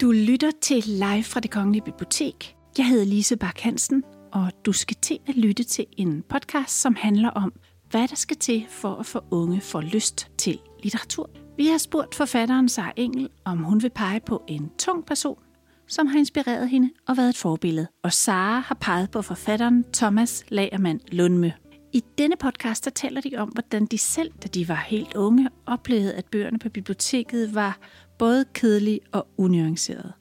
Du lytter til live fra det Kongelige Bibliotek. Jeg hedder Lise Bak Hansen, og du skal til at lytte til en podcast, som handler om, hvad der skal til for at få unge for lyst til litteratur. Vi har spurgt forfatteren Sara Engel, om hun vil pege på en tung person, som har inspireret hende og været et forbillede. Og Sara har peget på forfatteren Thomas Lagermand Lundmø. I denne podcast der taler de om, hvordan de selv, da de var helt unge, oplevede, at bøgerne på biblioteket var både kedelig og unuanceret.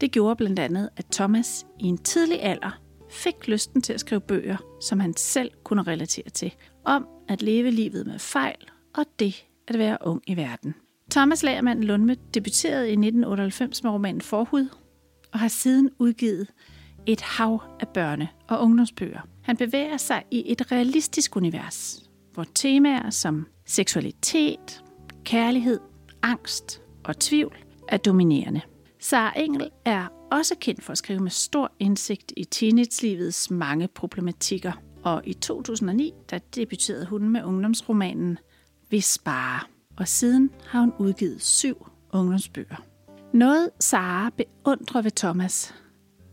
Det gjorde blandt andet, at Thomas i en tidlig alder fik lysten til at skrive bøger, som han selv kunne relatere til, om at leve livet med fejl og det at være ung i verden. Thomas Lagermand Lundme debuterede i 1998 med romanen Forhud, og har siden udgivet et hav af børne- og ungdomsbøger. Han bevæger sig i et realistisk univers, hvor temaer som seksualitet, kærlighed, angst og tvivl er dominerende. Sara Engel er også kendt for at skrive med stor indsigt i teenagelivets mange problematikker, og i 2009 der debuterede hun med ungdomsromanen Vi sparer, og siden har hun udgivet syv ungdomsbøger. Noget Sara beundrer ved Thomas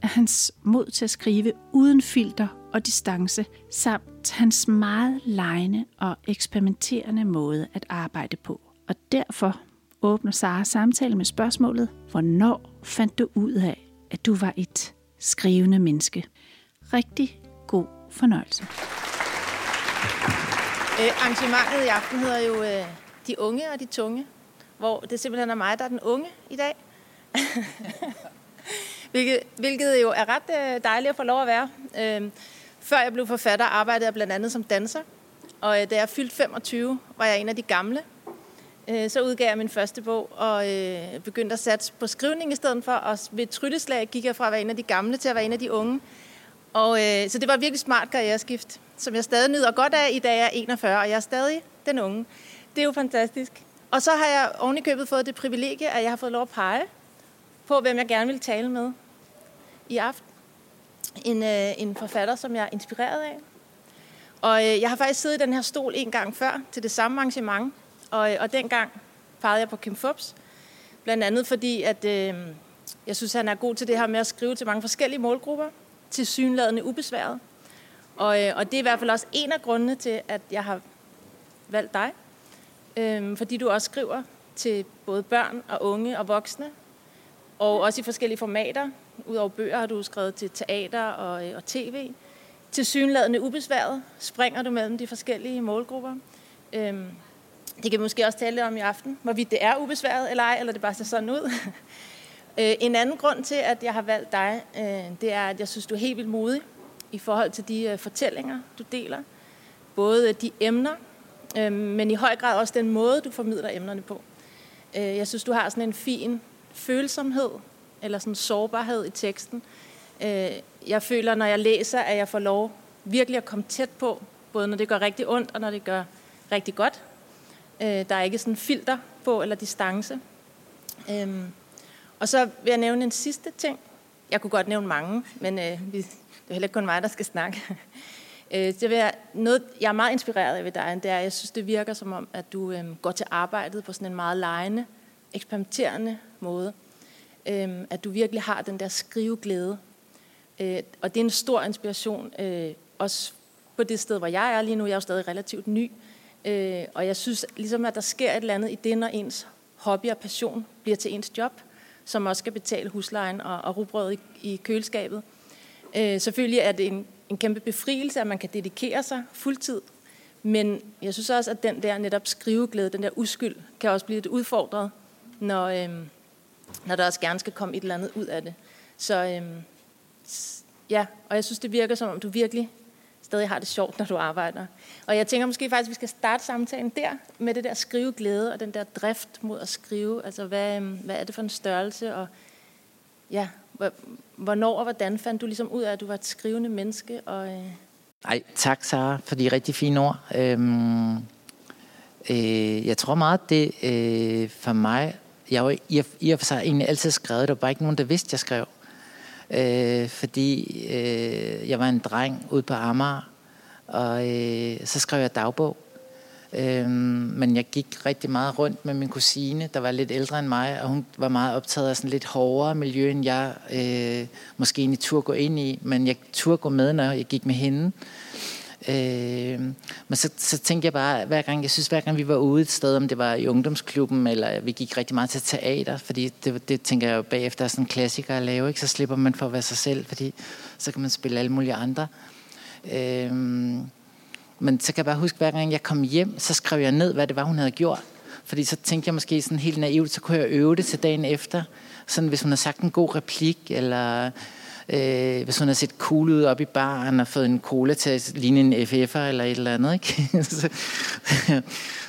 er hans mod til at skrive uden filter og distance, samt hans meget lejende og eksperimenterende måde at arbejde på. Og derfor åbner Sara samtale med spørgsmålet, hvornår fandt du ud af, at du var et skrivende menneske? Rigtig god fornøjelse. Øh, arrangementet i aften hedder jo øh, De Unge og De Tunge, hvor det simpelthen er mig, der er den unge i dag. hvilket, hvilket jo er ret øh, dejligt at få lov at være. Øh, før jeg blev forfatter, arbejdede jeg blandt andet som danser. Og øh, da jeg fyldte 25, var jeg en af de gamle. Øh, så udgav jeg min første bog og øh, begyndte at satse på skrivning i stedet for. Og ved trylleslag gik jeg fra at være en af de gamle til at være en af de unge. Og, øh, så det var et virkelig smart karriereskift, som jeg stadig nyder godt af. I dag er jeg 41, og jeg er stadig den unge. Det er jo fantastisk. Og så har jeg oven i købet fået det privilegie, at jeg har fået lov at pege på, hvem jeg gerne vil tale med i aften. En, øh, en forfatter, som jeg er inspireret af. Og øh, jeg har faktisk siddet i den her stol en gang før til det samme arrangement. Og, og dengang pegede jeg på Kim Fobs, Blandt andet fordi, at øh, jeg synes, han er god til det her med at skrive til mange forskellige målgrupper. Til synladende ubesværet. Og, øh, og det er i hvert fald også en af grundene til, at jeg har valgt dig. Øh, fordi du også skriver til både børn og unge og voksne og også i forskellige formater. Udover bøger har du skrevet til teater og, øh, og tv. Til synladende ubesværet springer du mellem de forskellige målgrupper. Øhm, det kan vi måske også tale om i aften, hvorvidt det er ubesværet eller ej, eller det bare ser sådan ud. Øh, en anden grund til, at jeg har valgt dig, øh, det er, at jeg synes, du er helt vildt modig i forhold til de øh, fortællinger, du deler. Både de emner, men i høj grad også den måde, du formidler emnerne på. Jeg synes, du har sådan en fin følsomhed eller sådan sårbarhed i teksten. Jeg føler, når jeg læser, at jeg får lov virkelig at komme tæt på, både når det gør rigtig ondt og når det gør rigtig godt. Øh, der er ikke sådan filter på eller distance. Øhm, og så vil jeg nævne en sidste ting. Jeg kunne godt nævne mange, men øh, det er heller ikke kun mig, der skal snakke. Øh, det vil jeg, noget, jeg er meget inspireret af ved dig, det er, at jeg synes, det virker som om, at du øh, går til arbejdet på sådan en meget lejende, eksperimenterende måde. Øh, at du virkelig har den der skriveglæde. Øh, og det er en stor inspiration, øh, også på det sted, hvor jeg er lige nu. Jeg er jo stadig relativt ny. Øh, Øh, og jeg synes ligesom, at der sker et eller andet i det, når ens hobby og passion bliver til ens job, som også skal betale huslejen og, og rugbrødet i, i køleskabet. Øh, selvfølgelig er det en, en kæmpe befrielse, at man kan dedikere sig fuldtid. Men jeg synes også, at den der netop skriveglæde, den der uskyld, kan også blive lidt udfordret, når, øh, når der også gerne skal komme et eller andet ud af det. Så øh, ja, og jeg synes, det virker som om, du virkelig stadig har det sjovt, når du arbejder. Og jeg tænker måske faktisk, at vi skal starte samtalen der, med det der skrive glæde og den der drift mod at skrive. Altså, hvad, øhm, hvad er det for en størrelse? Og ja, hvornår og hvordan fandt du ligesom ud af, at du var et skrivende menneske? Og, øh... Ej, tak Sara for de rigtig fine ord. Øhm, øh, jeg tror meget, det øh, for mig jeg var i og for sig egentlig altid skrevet. Der var bare ikke nogen, der vidste, jeg skrev. Øh, fordi øh, jeg var en dreng ude på Amager, og øh, så skrev jeg dagbog. Øh, men jeg gik rigtig meget rundt med min kusine, der var lidt ældre end mig, og hun var meget optaget af sådan lidt hårdere miljø, end jeg øh, måske egentlig turde gå ind i, men jeg turde gå med, når jeg gik med hende. Øh, men så, så tænkte jeg bare, hver gang, jeg synes, hver gang vi var ude et sted, om det var i ungdomsklubben, eller vi gik rigtig meget til teater, fordi det, det tænker jeg jo bagefter er sådan en klassiker at lave, ikke? så slipper man for at være sig selv, fordi så kan man spille alle mulige andre. Øh, men så kan jeg bare huske, hver gang jeg kom hjem, så skrev jeg ned, hvad det var, hun havde gjort. Fordi så tænkte jeg måske sådan helt naivt, så kunne jeg øve det til dagen efter. Sådan hvis hun har sagt en god replik, eller øh, hvis hun har set cool ud op i baren og fået en cola til at ligne en FF'er eller et eller andet. Ikke? så,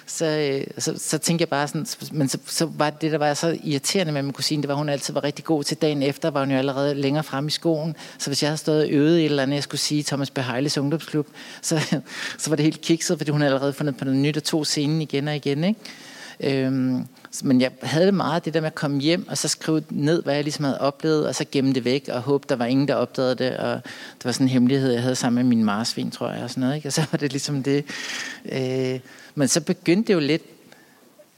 så, øh, så, så tænkte jeg bare sådan, men så, så var det, der var så irriterende med min kusine, det var, at hun altid var rigtig god til dagen efter, var hun jo allerede længere frem i skoen. Så hvis jeg havde stået og øvet et eller andet, jeg skulle sige Thomas Behejles ungdomsklub, så, så var det helt kikset, fordi hun havde allerede fundet på noget nyt og tog scenen igen og igen. Ikke? Øhm, men jeg havde meget, det der med at komme hjem, og så skrive ned, hvad jeg ligesom havde oplevet, og så gemme det væk, og håbe, der var ingen, der opdagede det, og det var sådan en hemmelighed, jeg havde sammen med min marsvin, tror jeg, og sådan noget, ikke? og så var det ligesom det. Øh, men så begyndte det jo lidt,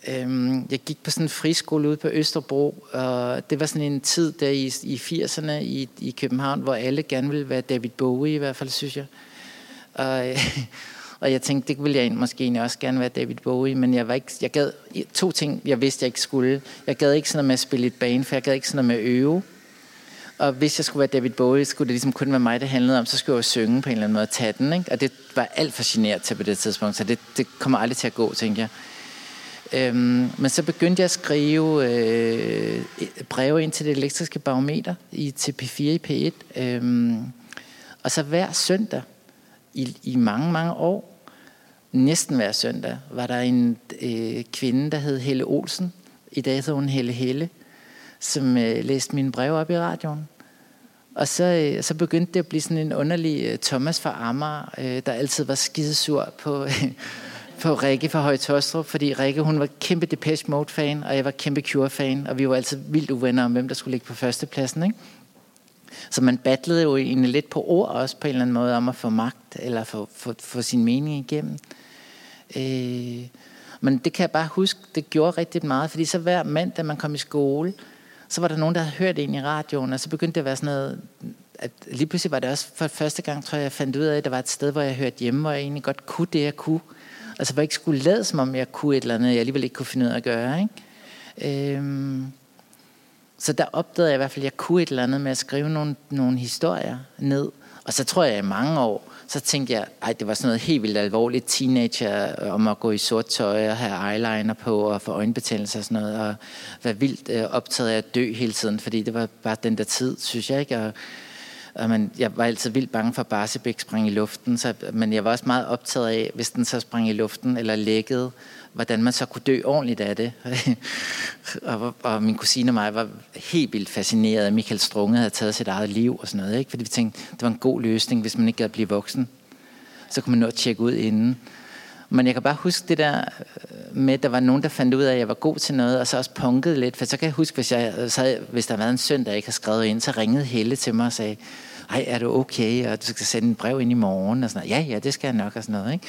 øh, jeg gik på sådan en friskole ude på Østerbro, og det var sådan en tid der i, i 80'erne i, i København, hvor alle gerne ville være David Bowie i hvert fald, synes jeg. Og, øh, og jeg tænkte, det ville jeg måske egentlig også gerne være David Bowie, men jeg var ikke, jeg gad to ting, jeg vidste, jeg ikke skulle. Jeg gad ikke sådan noget med at spille et bane, for jeg gad ikke sådan noget med at øve. Og hvis jeg skulle være David Bowie, skulle det ligesom kun være mig, det handlede om, så skulle jeg jo synge på en eller anden måde og tage den. Ikke? Og det var alt for generet til på det tidspunkt, så det, det kommer aldrig til at gå, tænker jeg. Øhm, men så begyndte jeg at skrive øh, breve ind til det elektriske barometer i, til P4 i P1. Øhm, og så hver søndag i, i mange, mange år, næsten hver søndag, var der en øh, kvinde, der hed Helle Olsen. I dag hedder hun Helle Helle, som øh, læste mine breve op i radioen. Og så, øh, så begyndte det at blive sådan en underlig øh, Thomas fra Amager, øh, der altid var skidesur på, øh, på Rikke fra Højtostrup, fordi Rikke hun var kæmpe Depeche Mode-fan, og jeg var kæmpe Cure-fan, og vi var altid vildt uvenner om, hvem der skulle ligge på førstepladsen. Ikke? Så man battlede jo egentlig lidt på ord også på en eller anden måde om at få magt, eller få, få, få sin mening igennem. Øh, Øh, men det kan jeg bare huske, det gjorde rigtig meget, fordi så hver mand, da man kom i skole, så var der nogen, der havde hørt en i radioen, og så begyndte det at være sådan noget, at lige pludselig var det også for første gang, tror jeg, jeg fandt ud af, at der var et sted, hvor jeg hørte hjemme, hvor jeg egentlig godt kunne det, jeg kunne. Altså, hvor jeg ikke skulle lade, som om jeg kunne et eller andet, jeg alligevel ikke kunne finde ud af at gøre, ikke? Øhm, så der opdagede jeg i hvert fald, at jeg kunne et eller andet med at skrive nogle, nogle historier ned. Og så tror jeg i mange år, så tænkte jeg, at det var sådan noget helt vildt alvorligt teenager øh, om at gå i sort tøj og have eyeliner på og få øjenbetændelse og sådan noget, og være vildt øh, optaget af at dø hele tiden, fordi det var bare den der tid, synes jeg ikke. Og, og man, jeg var altid vildt bange for, at Barsebæk sprang i luften, så, men jeg var også meget optaget af, hvis den så sprang i luften eller lækkede, hvordan man så kunne dø ordentligt af det. og, og min kusine og mig var helt vildt fascineret af, at Michael Strunge havde taget sit eget liv og sådan noget. Ikke? Fordi vi tænkte, det var en god løsning, hvis man ikke gad blive voksen. Så kunne man nå at tjekke ud inden. Men jeg kan bare huske det der øh, med, at der var nogen, der fandt ud af, at jeg var god til noget, og så også punkede lidt. For så kan jeg huske, hvis, jeg, så havde, hvis der var en søndag, jeg ikke har skrevet ind, så ringede Helle til mig og sagde, ej, er du okay? Og du skal sende en brev ind i morgen. Og sådan noget. Ja, ja, det skal jeg nok. Og sådan noget,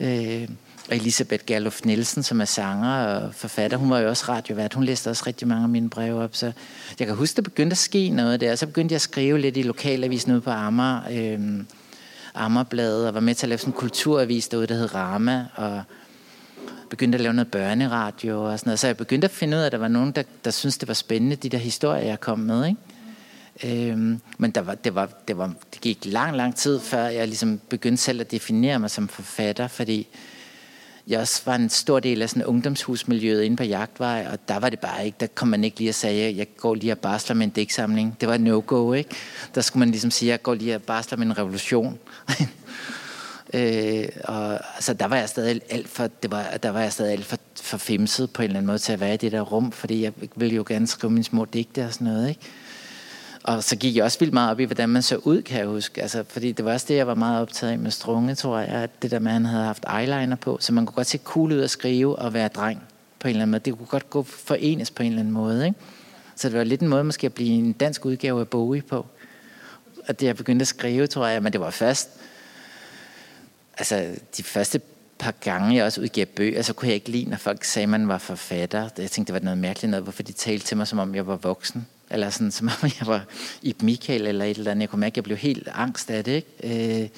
ikke? Øh, og Elisabeth Gerlof Nielsen, som er sanger og forfatter, hun var jo også radiovært. Hun læste også rigtig mange af mine breve op. Så jeg kan huske, der begyndte at ske noget der. Så begyndte jeg at skrive lidt i lokalavisen ude på Amager. Øh, Ammerbladet og var med til at lave sådan en kulturavis derude, der hed Rama, og begyndte at lave noget børneradio og sådan noget. Så jeg begyndte at finde ud af, at der var nogen, der, der syntes, det var spændende, de der historier, jeg kom med. Ikke? Øhm, men der var, det, var, det, var, det gik lang, lang tid, før jeg ligesom begyndte selv at definere mig som forfatter, fordi jeg også var en stor del af sådan ungdomshusmiljøet inde på Jagtvej, og der var det bare ikke, der kom man ikke lige og sagde, jeg går lige og barsler med en digtsamling. Det var no-go, ikke? Der skulle man ligesom sige, jeg går lige og barsler med en revolution. øh, og altså, der var jeg stadig alt for, det var, der var jeg stadig alt for, for femset på en eller anden måde til at være i det der rum, fordi jeg ville jo gerne skrive mine små digte og sådan noget, ikke? Og så gik jeg også vildt meget op i, hvordan man så ud, kan jeg huske. Altså, fordi det var også det, jeg var meget optaget af med Strunge, tror jeg. At det der med, at han havde haft eyeliner på. Så man kunne godt se cool ud at skrive og være dreng på en eller anden måde. Det kunne godt gå forenes på en eller anden måde. Ikke? Så det var lidt en måde måske at blive en dansk udgave af Bowie på. Og det jeg begyndte at skrive, tror jeg, men det var først... Altså, de første par gange, jeg også udgav bøger, så kunne jeg ikke lide, når folk sagde, at man var forfatter. Jeg tænkte, det var noget mærkeligt noget, hvorfor de talte til mig, som om jeg var voksen. Eller sådan, som om jeg var i Michael eller et eller andet. Jeg kunne mærke, at jeg blev helt angst af det. Ikke? Øh,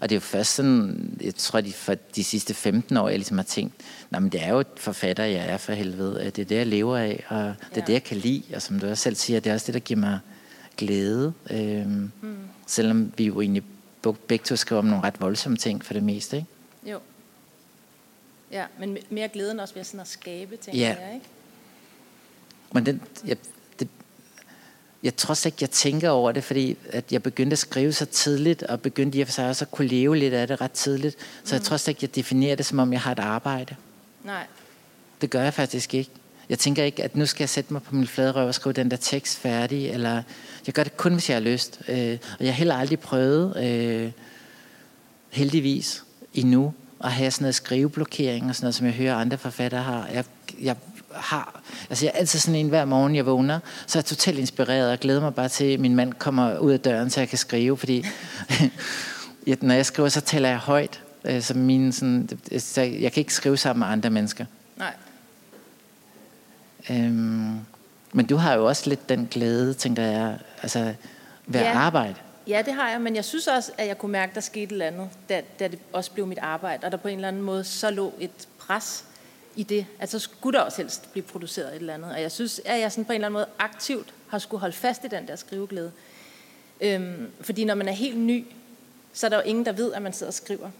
og det er jo først sådan, jeg tror, de, for de sidste 15 år, jeg ligesom har tænkt, nej, men det er jo et forfatter, jeg er for helvede. Det er det, jeg lever af, og det er ja. det, jeg kan lide. Og som du også selv siger, det er også det, der giver mig glæde. Øhm, mm. Selvom vi jo egentlig begge to skriver om nogle ret voldsomme ting for det meste, ikke? Jo. Ja, men mere glæden også ved sådan at skabe, tænker ja. jeg, ikke? Men den, jeg, jeg tror ikke, jeg tænker over det, fordi at jeg begyndte at skrive så tidligt, og begyndte i og for sig også at kunne leve lidt af det ret tidligt. Så mm. jeg tror ikke, jeg definerer det, som om jeg har et arbejde. Nej. Det gør jeg faktisk ikke. Jeg tænker ikke, at nu skal jeg sætte mig på min flade røv og skrive den der tekst færdig, eller jeg gør det kun, hvis jeg har lyst. Øh, og jeg har heller aldrig prøvet, øh, heldigvis, endnu, at have sådan noget skriveblokering og sådan noget, som jeg hører andre forfattere har. Jeg, jeg har, altså jeg er altid sådan en hver morgen, jeg vågner, så er jeg totalt inspireret og glæder mig bare til, at min mand kommer ud af døren, så jeg kan skrive, fordi når jeg skriver, så taler jeg højt. Øh, så mine sådan, så jeg kan ikke skrive sammen med andre mennesker. Nej. Øhm, men du har jo også lidt den glæde, tænker jeg, altså ved ja. arbejde. Ja, det har jeg, men jeg synes også, at jeg kunne mærke, at der skete et eller andet, da, da det også blev mit arbejde, og der på en eller anden måde så lå et pres i det, at så skulle der også helst blive produceret et eller andet. Og jeg synes, at jeg sådan på en eller anden måde aktivt har skulle holde fast i den der skriveglæde. Øhm, fordi når man er helt ny, så er der jo ingen, der ved, at man sidder og skriver.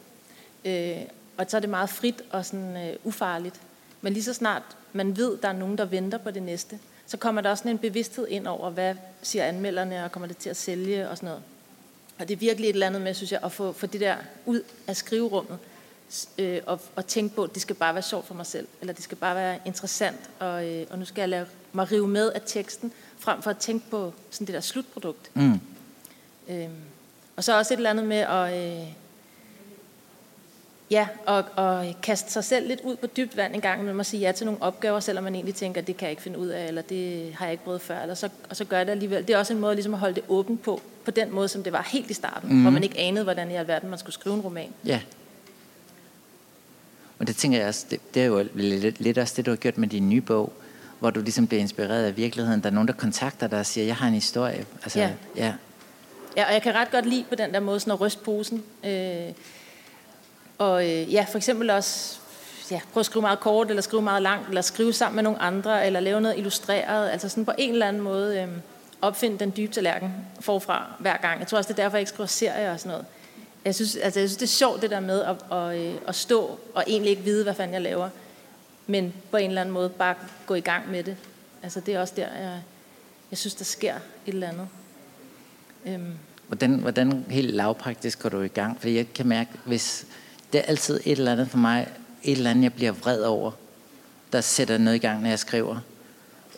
Øh, og så er det meget frit og sådan øh, ufarligt. Men lige så snart man ved, at der er nogen, der venter på det næste, så kommer der også sådan en bevidsthed ind over, hvad siger anmelderne, og kommer det til at sælge og sådan noget. Og det er virkelig et eller andet med, synes jeg, at få, få det der ud af skriverummet, øh, og, og tænke på, at det skal bare være sjovt for mig selv, eller det skal bare være interessant, og, øh, og nu skal jeg lade mig rive med af teksten, frem for at tænke på sådan det der slutprodukt. Mm. Øhm, og så også et eller andet med at... Øh, Ja, og, og kaste sig selv lidt ud på dybt vand en gang, med at sige ja til nogle opgaver, selvom man egentlig tænker, at det kan jeg ikke finde ud af, eller det har jeg ikke prøvet før, eller så, og så gør det alligevel. Det er også en måde ligesom at holde det åbent på, på den måde, som det var helt i starten, mm. hvor man ikke anede, hvordan i alverden man skulle skrive en roman. Ja. Og det tænker jeg også, det, det er jo lidt, lidt også det, du har gjort med din nye bog, hvor du ligesom bliver inspireret af virkeligheden. Der er nogen, der kontakter dig og siger, jeg har en historie. Altså, ja. ja. Ja, og jeg kan ret godt lide på den der måde sådan at ryste posen. Øh, og øh, ja, for eksempel også ja, prøve at skrive meget kort, eller skrive meget langt, eller skrive sammen med nogle andre, eller lave noget illustreret. Altså sådan på en eller anden måde øh, opfinde den dybe tallerken forfra hver gang. Jeg tror også, det er derfor, jeg ikke skriver serier og sådan noget. Jeg synes, altså, jeg synes det er sjovt det der med at, at, øh, at stå og egentlig ikke vide, hvad fanden jeg laver. Men på en eller anden måde bare gå i gang med det. Altså det er også der, jeg, jeg synes, der sker et eller andet. Øhm. Hvordan, hvordan helt lavpraktisk går du i gang? Fordi jeg kan mærke, hvis det er altid et eller andet for mig, et eller andet, jeg bliver vred over, der sætter noget i gang, når jeg skriver.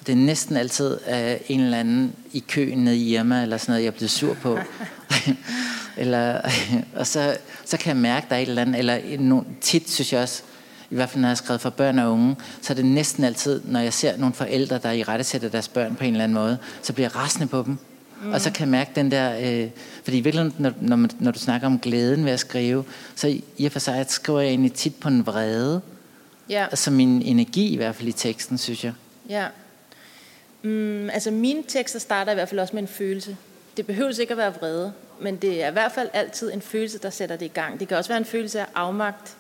Det er næsten altid uh, en eller anden i køen nede i Irma, eller sådan noget, jeg bliver sur på. eller, og så, så kan jeg mærke, der er et eller andet, eller tit synes jeg også, i hvert fald når jeg har skrevet for børn og unge, så er det næsten altid, når jeg ser nogle forældre, der i rette sætter deres børn på en eller anden måde, så bliver jeg rasende på dem. Mm. Og så kan jeg mærke den der, øh, fordi i virkeligheden, når, når, man, når du snakker om glæden ved at skrive, så i, i og for sig, skriver jeg egentlig tit på en vrede, ja. altså min energi i hvert fald i teksten, synes jeg. Ja. Mm, altså mine tekster starter i hvert fald også med en følelse. Det behøver ikke at være vrede, men det er i hvert fald altid en følelse, der sætter det i gang. Det kan også være en følelse af afmagt,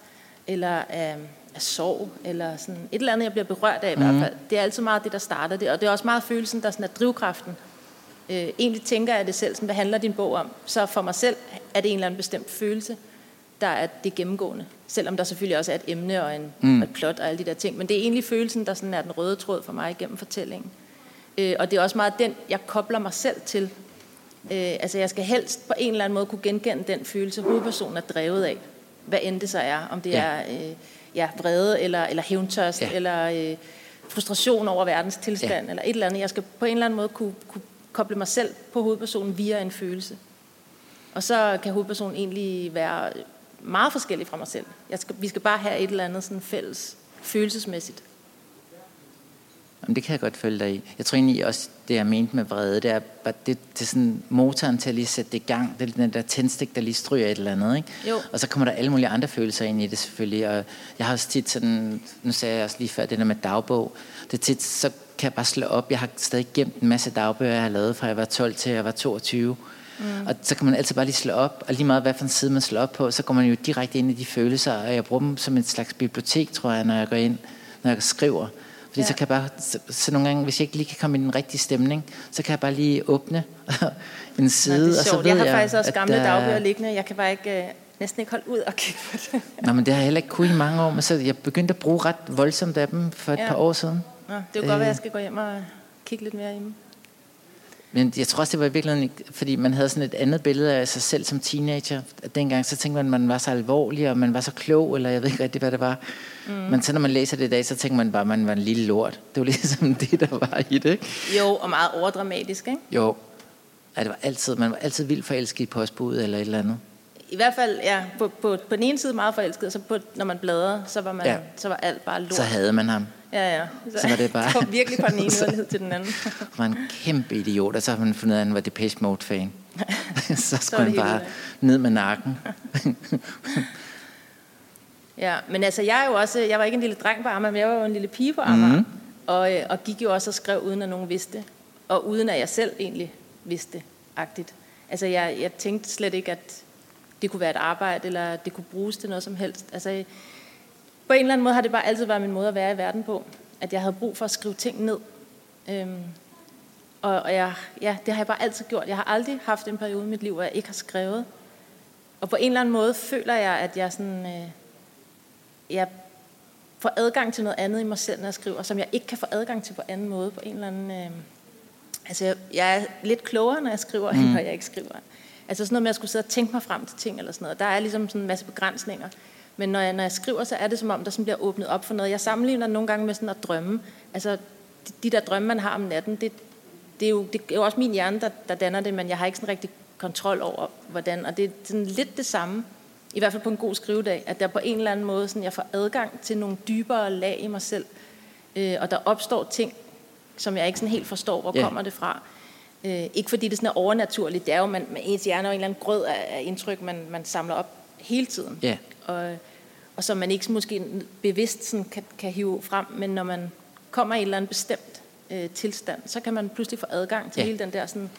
eller af, af sorg, eller sådan et eller andet, jeg bliver berørt af i mm. hvert fald. Det er altid meget det, der starter det, og det er også meget følelsen, der sådan er drivkraften øh, egentlig tænker jeg det selv, sådan, hvad handler din bog om? Så for mig selv er det en eller anden bestemt følelse, der er det gennemgående. Selvom der selvfølgelig også er et emne og, en, mm. og et plot og alle de der ting. Men det er egentlig følelsen, der sådan er den røde tråd for mig igennem fortællingen. Øh, og det er også meget den, jeg kobler mig selv til. Øh, altså jeg skal helst på en eller anden måde kunne genkende den følelse, hovedpersonen er drevet af. Hvad end det så er. Om det ja. er øh, ja, vrede eller, eller hævntørst, ja. eller øh, frustration over verdens tilstand, ja. eller et eller andet. Jeg skal på en eller anden måde kunne, kunne koble mig selv på hovedpersonen via en følelse. Og så kan hovedpersonen egentlig være meget forskellig fra mig selv. Jeg skal, vi skal bare have et eller andet sådan fælles følelsesmæssigt. Jamen, det kan jeg godt følge dig i. Jeg tror egentlig også, det jeg mente med vrede, det er, at det, det er sådan motoren til at lige sætte det i gang. Det er den der tændstik, der lige stryger et eller andet. Ikke? Jo. Og så kommer der alle mulige andre følelser ind i det selvfølgelig. Og jeg har også tit sådan, nu sagde jeg også lige før, det der med dagbog. Det er tit, så kan jeg bare slå op. Jeg har stadig gemt en masse dagbøger, jeg har lavet fra jeg var 12 til jeg var 22. Mm. Og så kan man altid bare lige slå op, og lige meget hvad for en side man slår op på, så går man jo direkte ind i de følelser, og jeg bruger dem som et slags bibliotek, tror jeg, når jeg går ind, når jeg skriver. Fordi ja. så kan jeg bare, så, så nogle gange, hvis jeg ikke lige kan komme i den rigtige stemning, så kan jeg bare lige åbne en side, Nå, og så ved jeg har jeg, faktisk også gamle der- dagbøger liggende. Jeg kan bare ikke, øh, næsten ikke holde ud og kigge på det. Nå, men det har jeg heller ikke kunne i mange år, men så jeg begyndte at bruge ret voldsomt af dem for et Ja. par år siden. Nå, det er jo godt, at Øh. jeg skal gå hjem og kigge lidt mere i dem. Men jeg tror også, det var i virkeligheden, fordi man havde sådan et andet billede af sig selv som teenager. At dengang så tænkte man, at man var så alvorlig, og man var så klog, eller jeg ved ikke rigtig, hvad det var. Mm. Men så når man læser det i dag, så tænker man bare, at man var en lille lort. Det var ligesom det, der var i det, ikke? Jo, og meget overdramatisk, ikke? Jo. Ja, det var altid, man var altid vildt forelsket i postbuddet eller et eller andet. I hvert fald, ja, på, på, på den ene side meget forelsket, og så på, når man bladrede, så var, man, Ja. så var alt bare lort. Så havde man ham. Ja, ja. Så var det bare- det virkelig fra den ene yderlighed til den anden. Var en kæmpe idiot, og så har man fundet ud af, at han var Depeche Mode-fan. så skulle det han bare ned med nakken. Ja, men altså, jeg er jo også, jeg var ikke en lille dreng på Amager, men jeg var jo en lille pige på Amager. Mm. Og, øh, og gik jo også og skrev, uden at nogen vidste. Og uden at jeg selv egentlig vidste agtigt. Altså, jeg, jeg tænkte slet ikke, at det kunne være et arbejde, eller det kunne bruges til noget som helst. Altså, på en eller anden måde har det bare altid været min måde at være i verden på. At jeg havde brug for at skrive ting ned. Øhm, og og jeg, ja, det har jeg bare altid gjort. Jeg har aldrig haft en periode i mit liv, hvor jeg ikke har skrevet. Og på en eller anden måde føler jeg, at jeg sådan... Øh, jeg får adgang til noget andet i mig selv, når jeg skriver, som jeg ikke kan få adgang til på anden måde, på en eller anden... Øh, altså, jeg, jeg er lidt klogere, når jeg skriver, mm. end når jeg ikke skriver. Altså sådan noget med at skulle sidde og tænke mig frem til ting eller sådan noget. Der er ligesom sådan en masse begrænsninger. Men når jeg, når jeg skriver, så er det som om, der sådan bliver åbnet op for noget. Jeg sammenligner nogle gange med sådan at drømme. Altså, de, de der drømme, man har om natten, det, det, er jo, det er jo også min hjerne, der, der danner det, men jeg har ikke sådan rigtig kontrol over, hvordan. Og det er sådan lidt det samme, i hvert fald på en god skrivedag, at der på en eller anden måde, sådan, jeg får adgang til nogle dybere lag i mig selv, øh, og der opstår ting, som jeg ikke sådan helt forstår, hvor yeah. kommer det fra. Øh, ikke fordi det sådan er overnaturligt, det er jo, man, man ens hjerne er jo en eller anden grød af, af indtryk, man, man samler op hele tiden. Ja. Og, og som man ikke måske bevidst sådan kan, kan hive frem, men når man kommer i en eller anden bestemt øh, tilstand, så kan man pludselig få adgang til Ja. hele den der sådan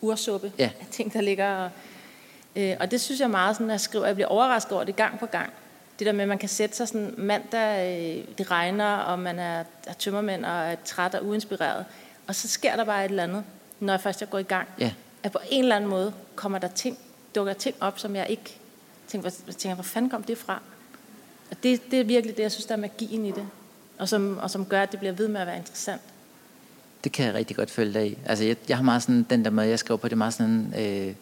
ursuppe Ja. af ting, der ligger. Og, øh, og det synes jeg meget, sådan, når jeg skriver, jeg bliver overrasket over det gang på gang. Det der med, at man kan sætte sig sådan mandag, øh, det regner, og man er, er tømmermænd og er træt og uinspireret. Og så sker der bare et eller andet, når jeg først jeg går i gang. Ja. At på en eller anden måde kommer der ting, dukker ting op, som jeg ikke tænker, hvor, tænker, hvor fanden kom det fra? Og det, det er virkelig det, jeg synes, der er magien i det. Og som, og som gør, at det bliver ved med at være interessant. Det kan jeg rigtig godt følge dig i. Altså, jeg, jeg har meget sådan, den der måde, jeg skriver på, det er meget sådan, øh,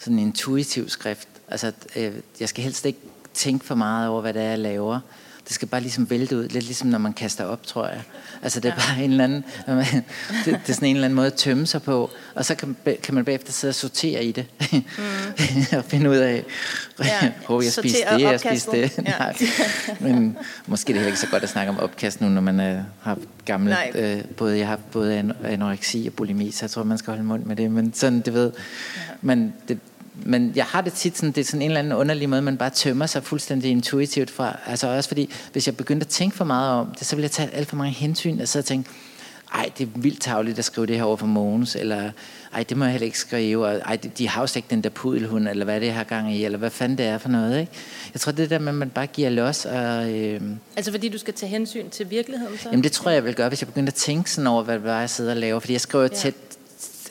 sådan en intuitiv skrift. Altså, øh, jeg skal helst ikke tænke for meget over, hvad det er, jeg laver. Det skal bare ligesom vælte ud, lidt ligesom når man kaster op, tror jeg. Altså, det er bare en eller anden, det, det er sådan en eller anden måde at tømme sig på, og så kan, kan man bagefter sidde og sortere i det, mm. og finde ud af, Ja, oh, jeg spiste det, jeg spiste det. Ja. Nej. Men måske er det heller ikke så godt at snakke om opkast nu, når man øh, har gamle, Nej. øh, både, jeg har både an- anoreksi og bulimi, så jeg tror, man skal holde mund med det. Men sådan, det ved, ja. men, det, men jeg har det tit sådan, det er sådan en eller anden underlig måde, man bare tømmer sig fuldstændig intuitivt fra. Altså også fordi, hvis jeg begyndte at tænke for meget om det, så ville jeg tage alt for mange hensyn, og så tænke, ej, det er vildt tavligt at skrive det her over for Mogens, eller ej, det må jeg heller ikke skrive, og ej, de- har jo slet ikke den der pudelhund, eller hvad det er, har gang i, eller hvad fanden det er for noget, ikke? Jeg tror, det der med, at man bare giver los, og... Øh, Altså fordi du skal tage hensyn til virkeligheden, så? Jamen det tror jeg, jeg vil gøre, hvis jeg begynder at tænke sådan over, hvad det var, jeg sidder og laver. Fordi jeg skriver Ja. tæt,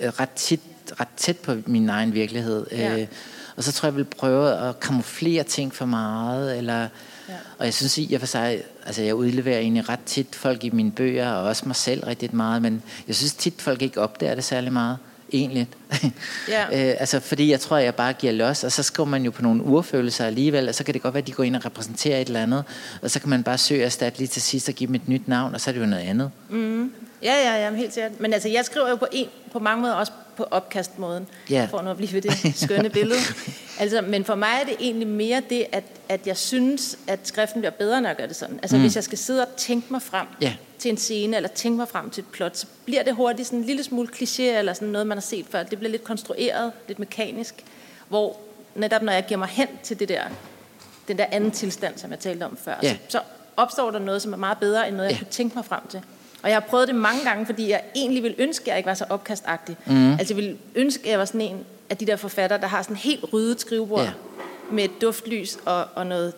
ret, tit, ret tæt på min egen virkelighed. Ja. Øh, og så tror jeg, jeg vil prøve at kamuflere ting for meget. Eller, Ja. Og jeg synes i og for sig, altså jeg udleverer egentlig ret tit folk i mine bøger, og også mig selv rigtig meget, men jeg synes tit, folk ikke opdager det særlig meget. Egentlig. Ja. øh, altså, fordi jeg tror, jeg bare giver los, og så skriver man jo på nogle urfølelser alligevel, og så kan det godt være, at de går ind og repræsenterer et eller andet, og så kan man bare søge erstatte lige til sidst og give dem et nyt navn, og så er det jo noget andet. Ja, ja, ja, helt sikkert. Men altså, jeg skriver jo på, en, på mange måder også på opkastmåden, Ja. for nu at blive ved det skønne billede. Altså, men for mig er det egentlig mere det, at, at jeg synes, at skriften bliver bedre, når jeg gør det sådan. Altså, mm. hvis jeg skal sidde og tænke mig frem Ja. til en scene, eller tænke mig frem til et plot, så bliver det hurtigt sådan en lille smule kliché, eller sådan noget, man har set før. Det bliver lidt konstrueret, lidt mekanisk, hvor netop når jeg giver mig hen til det der, den der anden tilstand, som jeg talte om før, Ja. så, så opstår der noget, som er meget bedre, end noget, jeg Ja. kunne tænke mig frem til. Og jeg har prøvet det mange gange, fordi jeg egentlig ville ønske, at jeg ikke var så opkastagtig. Mm. Altså jeg ville ønske, at jeg var sådan en af de der forfattere, der har sådan helt ryddet skrivebord Ja. med et duftlys og, og noget,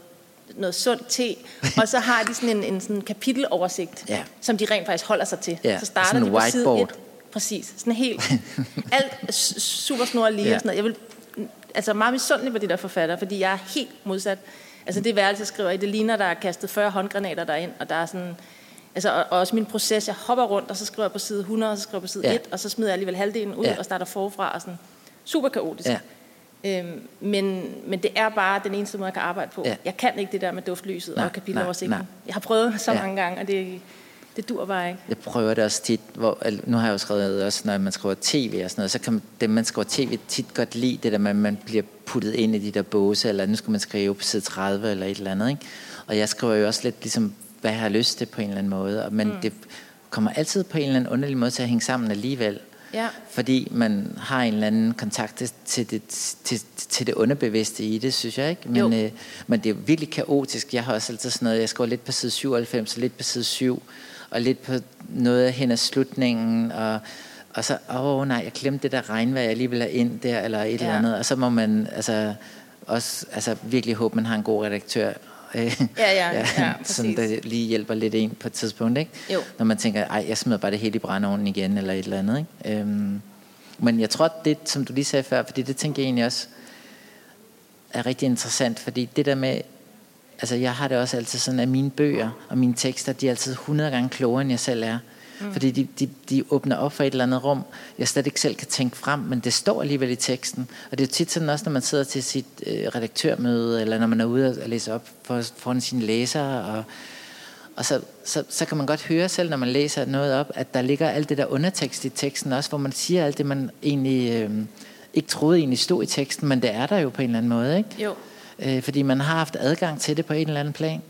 noget sundt te. og så har de sådan en, en sådan kapiteloversigt, Ja. som de rent faktisk holder sig til. Ja, Så starter sådan de på side whiteboard. 1. Præcis. Sådan helt, alt er super snor lige Ja. og sådan noget. Jeg vil, altså meget misundelig på de der forfattere, fordi jeg er helt modsat. Altså det værelse, jeg skriver i, det ligner, der er kastet 40 håndgranater derind, og der er sådan... Altså, og, og også min proces, jeg hopper rundt, og så skriver jeg på side 100, og så skriver jeg på side Ja. ja. 1, og så smider jeg alligevel halvdelen ud Ja. og starter forfra, og sådan super kaotisk. Ja. Øhm, men, men det er bare den eneste måde, jeg kan arbejde på. Ja. Jeg kan ikke det der med duftlyset Nej, og kapiteloversigten. Jeg har prøvet så Ja. mange gange, og det, det dur bare ikke. Jeg prøver det også tit, hvor, nu har jeg jo skrevet også, når man skriver tv og sådan noget, så kan man- dem, man skriver tv, tit godt lide det der med, at man bliver puttet ind i de der båse, eller nu skal man skrive på side 30 eller et eller andet. Ikke? Og jeg skriver jo også lidt ligesom, hvad jeg har lyst til på en eller anden måde, og- men mm. det kommer altid på en eller anden underlig måde til at hænge sammen alligevel. Ja. Fordi man har en eller anden kontakt til- det, til, til det underbevidste i det, synes jeg ikke. Men, Jo. øh, men det er virkelig kaotisk. Jeg har også altid sådan noget, jeg skriver lidt på side 97, og lidt på side 7, og lidt på noget hen ad slutningen, og, og så, åh nej, jeg glemte det der regnvejr, jeg lige vil have ind der, eller et ja. eller andet. Og så må man altså, også altså, virkelig håbe, man har en god redaktør. Øh, Ja, ja, ja, sådan, præcis. der lige hjælper lidt ind på et tidspunkt, ikke? Jo. Når man tænker, ej, jeg smider bare det hele i brændeovnen igen, eller et eller andet, ikke? Øhm, men jeg tror, det, som du lige sagde før, fordi det tænker jeg egentlig også, er rigtig interessant, fordi det der med, altså jeg har det også altid sådan, at mine bøger og mine tekster, de er altid 100 gange klogere, end jeg selv er. Mm. Fordi de, de, de åbner op for et eller andet rum, jeg slet ikke selv kan tænke frem, men det står alligevel i teksten. Og det er jo tit sådan også, når man sidder til sit øh, redaktørmøde, eller når man er ude og læse op for, foran sine læsere, og, og så, så, så kan man godt høre selv, når man læser noget op, at der ligger alt det der undertekst i teksten også, hvor man siger alt det, man egentlig øh, ikke troede egentlig stod i teksten, men det er der jo på en eller anden måde, ikke? Jo. øh, fordi man har haft adgang til det på en eller anden plan.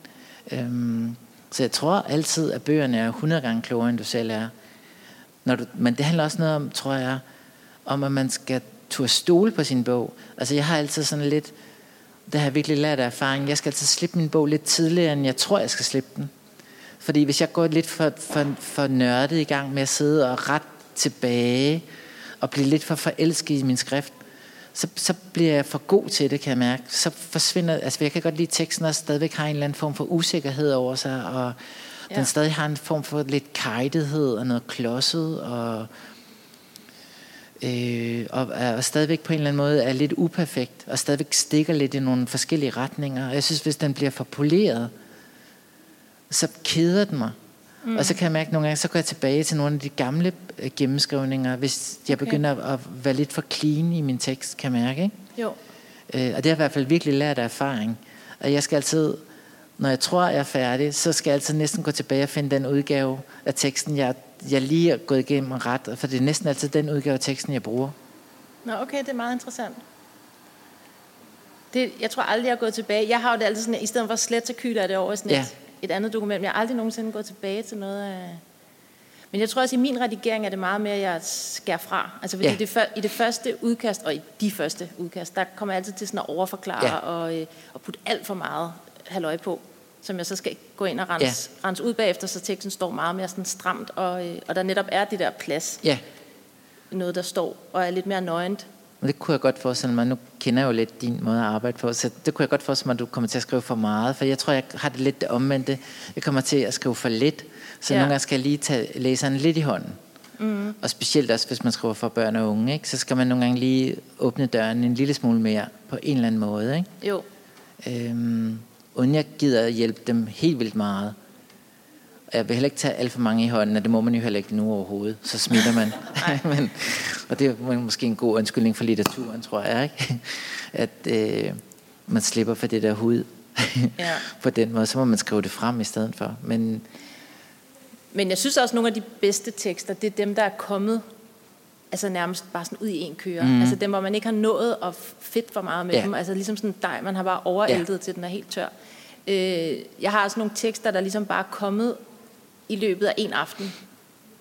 Øhm, så jeg tror altid, at bøgerne er 100 gange klogere, end du selv er. Når du, men det handler også noget om, tror jeg, om at man skal turde stole på sin bog. Altså jeg har altid sådan lidt, det har jeg virkelig lært af erfaring, jeg skal altid slippe min bog lidt tidligere, end jeg tror, jeg skal slippe den. Fordi hvis jeg går lidt for, for, for nørdet i gang med at sidde og ret tilbage, og blive lidt for forelsket i min skrift, så, så bliver jeg for god til det, kan jeg mærke. Så forsvinder, altså jeg kan godt lide, teksten også stadigvæk har en eller anden form for usikkerhed over sig, og ja. Ja. den stadig har en form for lidt kajtethed og noget klodset, og, øh, og, og stadigvæk på en eller anden måde er lidt uperfekt, og stadigvæk stikker lidt i nogle forskellige retninger. Og jeg synes, hvis den bliver for poleret, så keder den mig. Mm. Og så kan jeg mærke nogle gange, så går jeg tilbage til nogle af de gamle øh, gennemskrivninger, hvis jeg Okay. begynder at være lidt for clean i min tekst, kan jeg mærke. Ikke? Jo. Øh, og det har jeg i hvert fald virkelig lært af erfaring. Og jeg skal altid, når jeg tror, jeg er færdig, så skal jeg altid næsten gå tilbage og finde den udgave af teksten, jeg, jeg lige er gået igennem ret. For det er næsten altid den udgave af teksten, jeg bruger. Nå, okay, det er meget interessant. Det, jeg tror aldrig, jeg har gået tilbage. Jeg har jo det altid sådan, at i stedet for slet, så kyler jeg det over i sådan Ja. et, et andet dokument. Men jeg har aldrig nogensinde gået tilbage til noget af... Men jeg tror også, at i min redigering er det meget mere, at jeg skærer fra. Altså fordi Ja. det, før- i det første udkast, og i de første udkast, der kommer jeg altid til sådan at overforklare Ja. og, øh, og putte alt for meget halløj på, som jeg så skal gå ind og rense, ja. rense ud bagefter, så teksten står meget mere sådan stramt, og, øh, og der netop er det der plads, Ja, noget der står, og er lidt mere nøgent. Og det kunne jeg godt forestille mig. Nu kender jeg jo lidt din måde at arbejde på, så det kunne jeg godt forestille mig, at du kommer til at skrive for meget. For jeg tror, jeg har det lidt det omvendte. Jeg kommer til at skrive for lidt, så. Ja. nogle gange skal jeg lige tage læseren lidt i hånden. Mm. Og specielt også, hvis man skriver for børn og unge, ikke? så skal man nogle gange lige åbne døren en lille smule mere på en eller anden måde. Ikke? Jo, Øhm, uden jeg gider at hjælpe dem helt vildt meget. Jeg vil heller ikke tage alt for mange i hånden, og det må man jo heller ikke nu overhovedet. Så smitter man. Men, og det er må- måske en god undskyldning for litteraturen, tror jeg. Ikke? At øh, man slipper for det der hud. Ja. På den måde, så må man skrive det frem i stedet for. Men Men jeg synes også, at nogle af de bedste tekster, det er dem, der er kommet altså nærmest bare sådan ud i en køre. Mm. Altså dem, hvor man ikke har nået at fedt for meget med Ja. dem. Altså ligesom sådan en dej, man har bare overældet ja. til den er helt tør. Øh, jeg har også nogle tekster, der ligesom bare er kommet i løbet af en aften.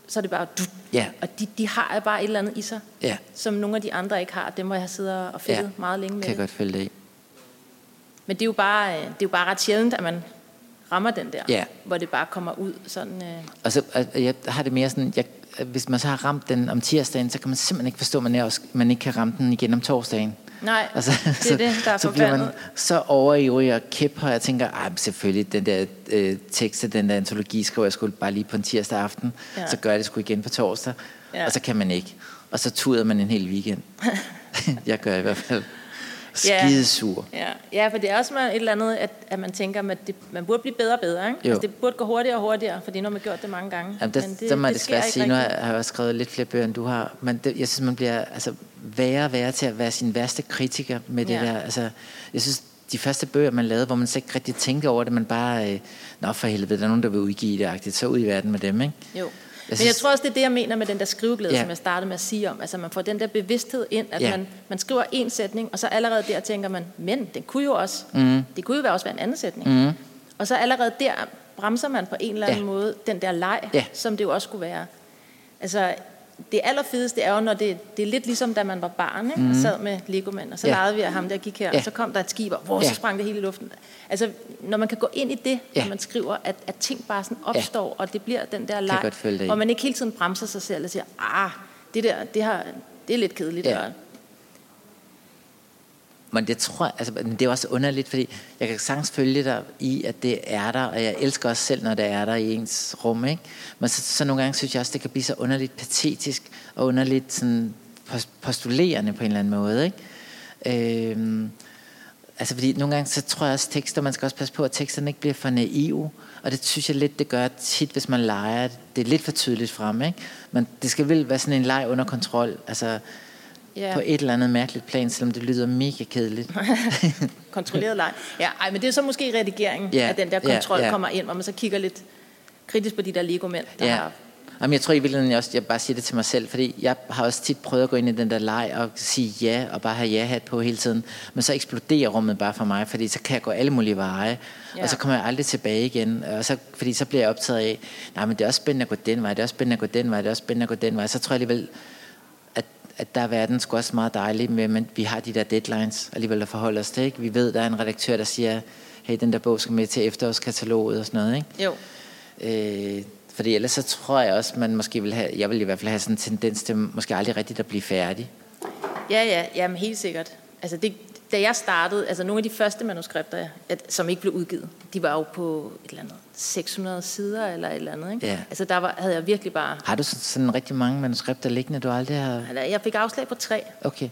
Så er det bare... Du, Ja. Og de, de har bare et eller andet i sig, Ja. som nogle af de andre ikke har. Dem, hvor jeg har siddet og fedtet Ja. meget længe med Kan jeg godt følge det i. Men det er, jo bare, øh, det er jo bare ret sjældent, at man rammer den der, Ja. hvor det bare kommer ud sådan... Øh, Og så jeg har det mere sådan, jeg, hvis man så har ramt den om tirsdagen, så kan man simpelthen ikke forstå, at man, er også, man ikke kan ramme den igen om torsdagen. Nej, Altså, det er det, der er så bliver man så overivrig og kæp, og jeg tænker, men selvfølgelig, den der øh, tekst den der antologi skriver jeg skulle bare lige på en tirsdag aften, Ja. så gør jeg det sgu igen på torsdag, ja. og så kan man ikke. Og så tuder man en hel weekend. jeg gør i hvert fald. Ja. Skidesur. Ja, ja, for det er også et eller andet, at, at man tænker, at det, man burde blive bedre og bedre. Ikke? Jo. Altså, det burde gå hurtigere og hurtigere, fordi nu har man gjort det mange gange. Jamen, der, Men det, der må jeg det desværre sige, nu har rigtigt. jeg, har jeg også skrevet lidt flere bøger, end du har, men det, jeg synes, man bliver altså, værre og værre til at være sin værste kritiker med det Ja. der. Altså, jeg synes, de første bøger, man lavede, hvor man så ikke rigtig tænkte over det, man bare, øh, nå for helvede, der er nogen, der vil udgive det, agtigt, så ud i verden med dem, ikke? Jo. Men jeg tror også, det er det, jeg mener med den der skriveglæde, Ja. som jeg startede med at sige om. Altså, man får den der bevidsthed ind, at Ja. man, man skriver en sætning, og så allerede der tænker man, men den kunne jo også, mm. det kunne jo være også være en anden sætning. Mm. Og så allerede der bremser man på en eller anden Ja. måde den der leg, Ja. som det jo også skulle være. Altså, det allerfedeste er jo, når det, det er lidt ligesom, da man var barn, ikke? Mm. og sad med legomænd, og så Ja. legede vi af ham, der gik her, Ja. og så kom der et skib, og hvor, så Ja. sprang det hele i luften. Altså, når man kan gå ind i det, Ja. når man skriver, at, at ting bare sådan opstår, og det bliver den der leg, hvor man ikke hele tiden bremser sig selv og siger, ah, det der, det, har, det er lidt kedeligt. Ja. og- men det tror jeg, altså, men det er også underligt, fordi jeg kan sagtens følge dig i, at det er der, og jeg elsker også selv, når det er der i ens rum, ikke? Men så, så nogle gange synes jeg også, det kan blive så underligt patetisk, og underligt sådan postulerende på en eller anden måde, ikke? Øhm, altså fordi nogle gange, så tror jeg også tekster, man skal også passe på, at teksterne ikke bliver for naive, og det synes jeg lidt, det gør tit, hvis man leger. Det er lidt for tydeligt frem, ikke? Men det skal vel være sådan en leg under kontrol, altså Ja. på et eller andet mærkeligt plan, selvom det lyder mega kedeligt. kontrolleret leg. Ja, ej, men det er så måske redigeringen, Ja, at den der ja, kontrol ja. kommer ind, hvor man så kigger lidt kritisk på de der legomænd, der Ja. har... Jamen, jeg tror i virkeligheden, jeg, også, jeg bare siger det til mig selv, fordi jeg har også tit prøvet at gå ind i den der leg og sige ja, og bare have ja-hat på hele tiden. Men så eksploderer rummet bare for mig, fordi så kan jeg gå alle mulige veje, Ja. og så kommer jeg aldrig tilbage igen. Og så, fordi så bliver jeg optaget af, nej, men det er også spændende at gå den vej, det er også spændende at gå den vej, det er også spændende at gå den vej. Så tror jeg alligevel, at, der er verden sgu også meget dejlig med, men vi har de der deadlines alligevel at forholde os til. Ikke? Vi ved, der er en redaktør, der siger, hey, den der bog skal med til efterårskataloget og sådan noget. Ikke? Jo, Øh, fordi ellers så tror jeg også, man måske vil have, jeg vil i hvert fald have sådan en tendens til måske aldrig rigtigt at blive færdig. ja, ja, jamen helt sikkert. Altså det, da jeg startede, altså nogle af de første manuskripter, at, som ikke blev udgivet, de var jo på et eller andet 600 sider eller et eller andet. Ikke? Ja. Altså der var, havde jeg virkelig bare... Har du sådan, rigtig mange manuskripter liggende, du aldrig har... Jeg fik afslag på tre, Okay.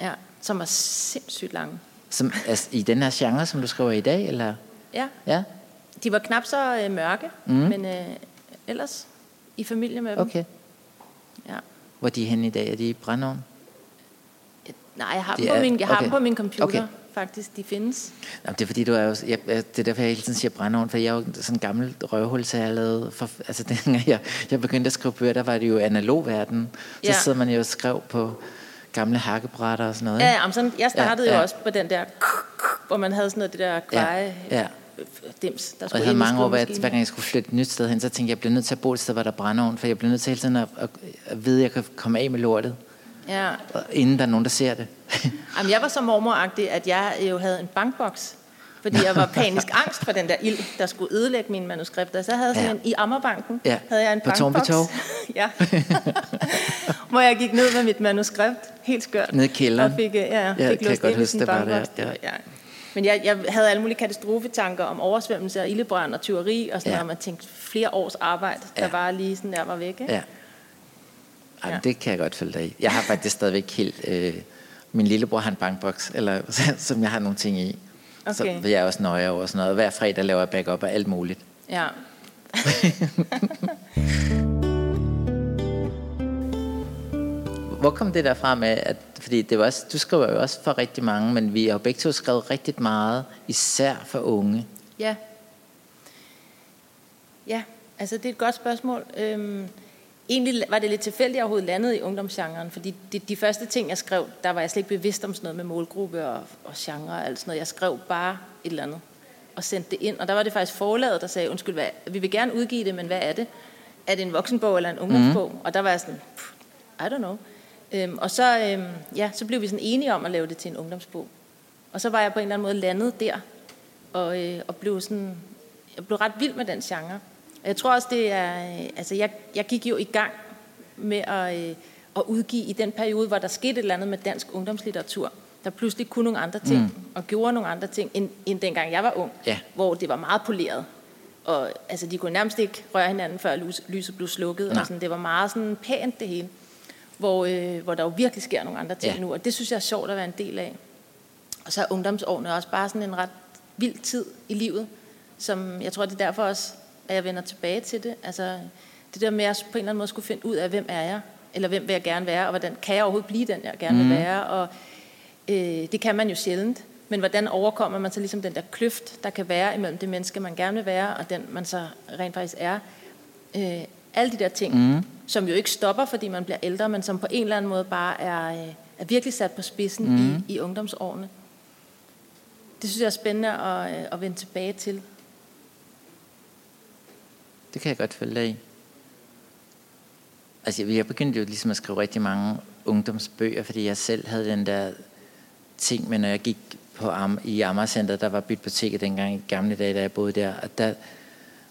ja, som var sindssygt lange. Som, altså, I den her genre, som du skriver i dag, eller? Ja, Ja? de var knap så øh, mørke, mm. men øh, ellers i familie med dem. Okay. Ja. Hvor er de henne i dag? Er de i brændeovn? Nej, jeg har, De dem på, er- min, jeg har okay. dem på min computer, Okay. faktisk. De findes. Jamen, det er fordi, du er jo... Jeg, det er derfor, jeg hele tiden siger brændeovn, for jeg er jo sådan en gammel røvhul, så jeg lavet... For, altså, dengang jeg, jeg begyndte at skrive bøger, der var det jo analog verden. Så Ja. sidder man jo og skrev på gamle hakkebrætter og sådan noget. Ja, ikke? ja, men sådan, jeg startede Ja, jo ja. også på den der, hvor man havde sådan noget, det der kveje, ja. dims, der Og jeg havde mange år, skrivemaskinen. hver gang jeg skulle flytte et nyt sted hen, så tænkte jeg, jeg bliver nødt til at bo et sted, hvor der er brændeovn, for jeg bliver nødt til hele tiden at, at, at vide, at jeg kan komme af med lortet, Ja. inden der er nogen, der ser det. Jamen, jeg var så mormoragtig, at jeg jo havde en bankboks, fordi jeg var panisk angst for den der ild, der skulle ødelægge mine manuskripter. Så jeg havde sådan Ja. en, i Ammerbanken, Ja. havde jeg en På bankboks. Torv? ja. Hvor jeg gik ned med mit manuskript, helt skørt. Nede i kælderen? Og fik, ja, Ja, fik kan jeg godt huske, det var der, ja. ja. Men jeg, jeg havde alle mulige katastrofetanker om oversvømmelse og ildebrand og tyveri og sådan Ja. noget, og man tænkte flere års arbejde, der Ja. bare lige sådan der var væk. Ikke? Ja. Ja. ja. Det kan jeg godt følge dig i. Jeg har faktisk stadigvæk helt... Øh, min lillebror har en bankboks, eller, som jeg har nogle ting i. Så Okay. vil jeg også nøje over sådan noget. Og Hver fredag laver jeg backup af alt muligt. Ja. Hvor kom det der fra med, at, fordi det var også, du skriver jo også for rigtig mange, men vi har jo begge to skrevet rigtig meget, især for unge. Ja. Ja, altså det er et godt spørgsmål. Øhm, egentlig var det lidt tilfældigt, at jeg overhovedet landede i ungdomsgenren, fordi de, de første ting, jeg skrev, der var jeg slet ikke bevidst om sådan noget med målgruppe og, og genre og alt sådan noget. Jeg skrev bare et eller andet og sendte det ind, og der var det faktisk forlaget, der sagde, undskyld, hvad, vi vil gerne udgive det, men hvad er det? Er det en voksenbog eller en ungdomsbog? Mm. Og der var jeg sådan, I don't know. Øhm, og så, øhm, ja, så blev vi sådan enige om at lave det til en ungdomsbog. Og så var jeg på en eller anden måde landet der, og, øh, og blev sådan, jeg blev ret vild med den genre. Jeg tror også, det er, øh, altså jeg, jeg gik jo i gang med at, øh, at udgive i den periode, hvor der skete et eller andet med dansk ungdomslitteratur. Der pludselig kunne nogle andre ting, mm. og gjorde nogle andre ting, end, end dengang jeg var ung, Ja. hvor det var meget poleret. Og altså, de kunne nærmest ikke røre hinanden, før lys- lyset blev slukket. Og sådan, det var meget sådan pænt det hele. Hvor, øh, hvor der jo virkelig sker nogle andre ting Ja. nu, og det synes jeg er sjovt at være en del af. Og så er ungdomsårene også bare sådan en ret vild tid i livet, som jeg tror, det er derfor også, at jeg vender tilbage til det. Altså det der med at på en eller anden måde skulle finde ud af, hvem er jeg, eller hvem vil jeg gerne være, og hvordan kan jeg overhovedet blive den, jeg gerne vil være. Og øh, det kan man jo sjældent. Men hvordan overkommer man så ligesom den der kløft, der kan være imellem det menneske, man gerne vil være, og den, man så rent faktisk er. Øh, alle de der ting, mm. som jo ikke stopper, fordi man bliver ældre, men som på en eller anden måde bare er, øh, er virkelig sat på spidsen mm. i, i ungdomsårene. Det synes jeg er spændende at, øh, at vende tilbage til. Det kan jeg godt følge dig i. Altså, jeg begyndte jo ligesom at skrive rigtig mange ungdomsbøger, fordi jeg selv havde den der ting med, når jeg gik på Am- i Amagercenter, der var biblioteket dengang i gamle dage, da jeg boede der. Og der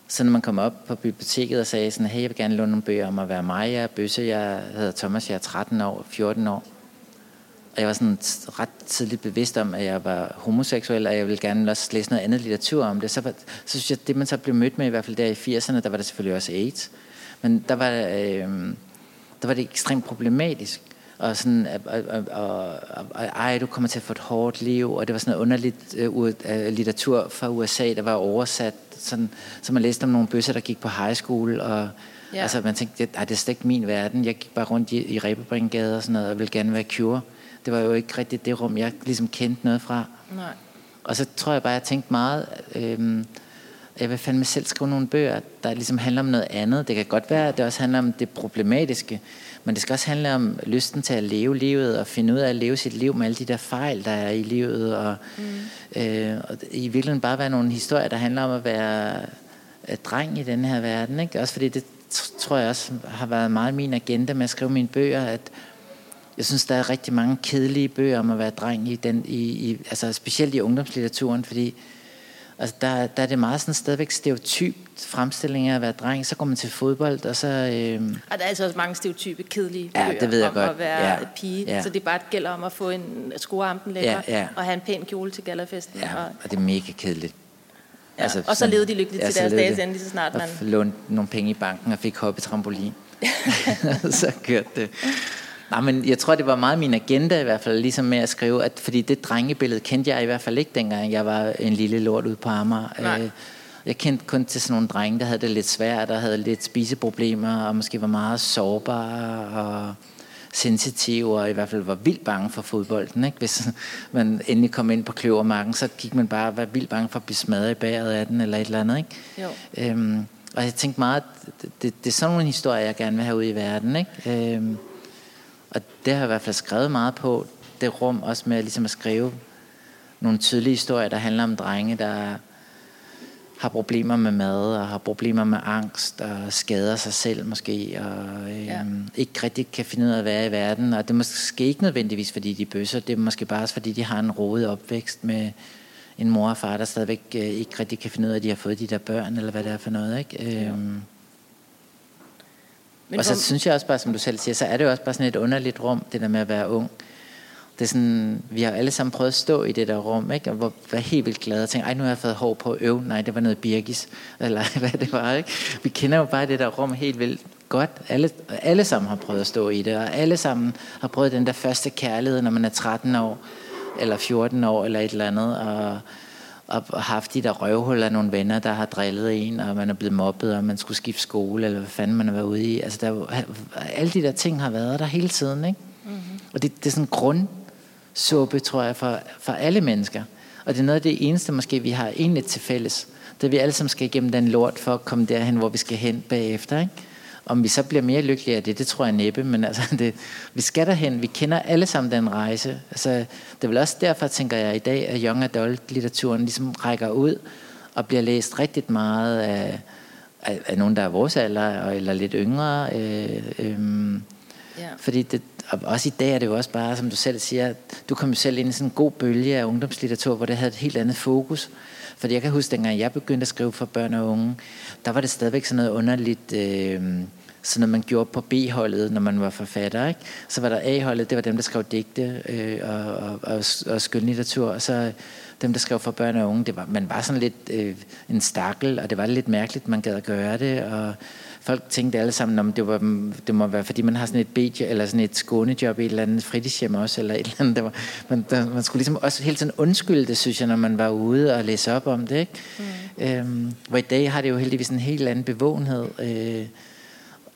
så når man kom op på biblioteket og sagde sådan, hey, jeg vil gerne låne nogle bøger om at være mig, jeg er Bøsse, jeg hedder Thomas, jeg er 13 år, 14 år. Og jeg var sådan ret tidligt bevidst om, at jeg var homoseksuel, og jeg ville gerne også læse noget andet litteratur om det. Så, var, så synes jeg, det man så blev mødt med, i hvert fald der i 80'erne, der var det selvfølgelig også AIDS. Men der var, øh, der var det ekstremt problematisk. Og sådan, og, og, og, og, ej, du kommer til at få et hårdt liv, og det var sådan noget underligt øh, øh, litteratur fra USA, der var oversat, sådan, så man læste om nogle bøsser, der gik på high school, og Ja. altså, man tænkte, ej, det er slet ikke min verden. Jeg gik bare rundt i, i Rebebringegade og sådan noget, og ville gerne være cure. Det var jo ikke rigtigt det rum, jeg ligesom kendte noget fra. Nej. Og så tror jeg bare, jeg tænkte meget, øhm, jeg vil fandme selv skrive nogle bøger, der ligesom handler om noget andet. Det kan godt være, at det også handler om det problematiske, men det skal også handle om lysten til at leve livet, og finde ud af at leve sit liv med alle de der fejl, der er i livet, og, mm. øh, og i virkeligheden bare være nogle historier, der handler om at være øh, dreng i den her verden. Ikke? Også fordi det tror jeg også har været meget min agenda med at skrive mine bøger, at jeg synes, der er rigtig mange kedelige bøger om at være dreng i den, i, i, altså specielt i ungdomslitteraturen, fordi altså der, der er det meget sådan stadigvæk stereotypt fremstilling af at være dreng. Så går man til fodbold, og så... Øh, Og der er altså også mange stereotype, kedelige Ja, bøger det ved jeg om godt. at være Ja. pige. Ja. Så det bare gælder om at få en skoreampen lækker, Ja, ja. og have en pæn kjole til gallerfesten. ja, Og, og det er mega kedeligt. ja. Altså, og så levede de lykkeligt til så deres dages de. ende, så snart og man... f- lånte nogle penge i banken og fik hoppe trampolin. så kørte det. Nej, men jeg tror, det var meget min agenda i hvert fald, ligesom med at skrive, at, fordi det drengebillede kendte jeg i hvert fald ikke, dengang jeg var en lille lort ude på Amager. Nej. Øh, Jeg kendte kun til sådan nogle drenge, der havde det lidt svært, der havde lidt spiseproblemer, og måske var meget sårbare og sensitive, og i hvert fald var vildt bange for fodbolden. Ikke? Hvis man endelig kom ind på kløvermarken, så gik man bare og var vildt bange for at blive smadret i bæret af den, eller et eller andet. Ikke? Jo. Øhm, og jeg tænkte meget, at det, det, det er sådan nogle historier, jeg gerne vil have ud i verden. Ikke? Øhm, og det har jeg i hvert fald skrevet meget på, det rum, også med ligesom at skrive nogle tydelige historier, der handler om drenge, der har problemer med mad, og har problemer med angst, og skader sig selv måske, og øhm, Ja. ikke rigtig kan finde ud af at være i verden. Og det er måske ikke nødvendigvis, fordi de er bøsser, det er måske bare også, fordi de har en rodet opvækst med en mor og far, der stadigvæk øh, ikke rigtig kan finde ud af, at de har fået de der børn, eller hvad det er for noget. Ikke? Øhm, Men og så hvor- synes jeg også bare, som du selv siger, så er det jo også bare sådan et underligt rum, det der med at være ung. Det er sådan, vi har alle sammen prøvet at stå i det der rum, ikke? og hvor- være helt vildt glade og tænke, ej, nu har jeg fået hår på øv, nej, det var noget birgis, eller hvad det var. Ikke? Vi kender jo bare det der rum helt vildt godt. Alle, alle sammen har prøvet at stå i det, og alle sammen har prøvet den der første kærlighed, når man er 13 år, eller 14 år, eller et eller andet, og, og haft de der røvhuller af nogle venner, der har drillet en, og man er blevet mobbet, og man skulle skifte skole, eller hvad fanden man har været ude i. Altså, der, er alle de der ting har været der hele tiden, ikke? Mm-hmm. Og det, det er sådan en grundsuppe, tror jeg, for, for alle mennesker. Og det er noget af det eneste, måske, vi har egentlig til fælles. Det er, at vi alle sammen skal igennem den lort for at komme derhen, hvor vi skal hen bagefter, ikke? Om vi så bliver mere lykkelige af det, det tror jeg næppe, men altså, det, vi skal derhen. Vi kender alle sammen den rejse. Altså, det er vel også derfor, tænker jeg i dag, at young adult-litteraturen ligesom rækker ud og bliver læst rigtig meget af, af, af nogen, der er vores alder, eller lidt yngre. Øh, øh, ja. Fordi det, og også i dag er det jo også bare, som du selv siger, du kom jo selv ind i sådan en god bølge af ungdomslitteratur, hvor det havde et helt andet fokus. Fordi jeg kan huske, dengang jeg begyndte at skrive for børn og unge, der var det stadigvæk sådan noget underligt, øh, sådan noget man gjorde på B-holdet, når man var forfatter. Ikke? Så var der A-holdet, det var dem, der skrev digte øh, og, og, og, og skønlitteratur, og så dem, der skrev for børn og unge, det var, man var sådan lidt øh, en stakkel, og det var lidt mærkeligt, man gad at gøre det, og folk tænkte alle sammen, om det, var, det må være, fordi man har sådan et bedje, eller sådan et skånejob i et eller andet fritidshjem også, eller et eller andet. Der var, man, der, man skulle ligesom også hele tiden undskylde det, synes jeg, når man var ude og læse op om det. Ikke? Mm. Øhm, hvor i dag har det jo heldigvis en helt anden bevågenhed. Øh,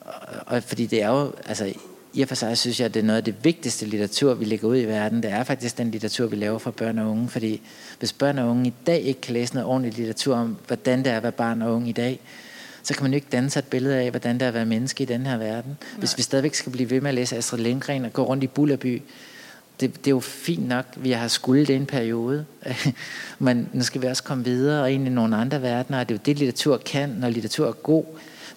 og, og, fordi det er jo, altså i og for sig synes jeg, at det er noget af det vigtigste litteratur, vi lægger ud i verden. Det er faktisk den litteratur, vi laver for børn og unge. Fordi hvis børn og unge i dag ikke kan læse noget ordentligt litteratur om, hvordan det er at være barn og unge i dag, så kan man jo ikke danne sig et billede af, hvordan det er at være menneske i den her verden. Nej. Hvis vi stadigvæk skal blive ved med at læse Astrid Lindgren og gå rundt i Bullerby, det, det er jo fint nok, vi har skulle det en periode. Men nu skal vi også komme videre og ind i nogle andre verdener, og det er jo det, litteratur kan, når litteratur er god.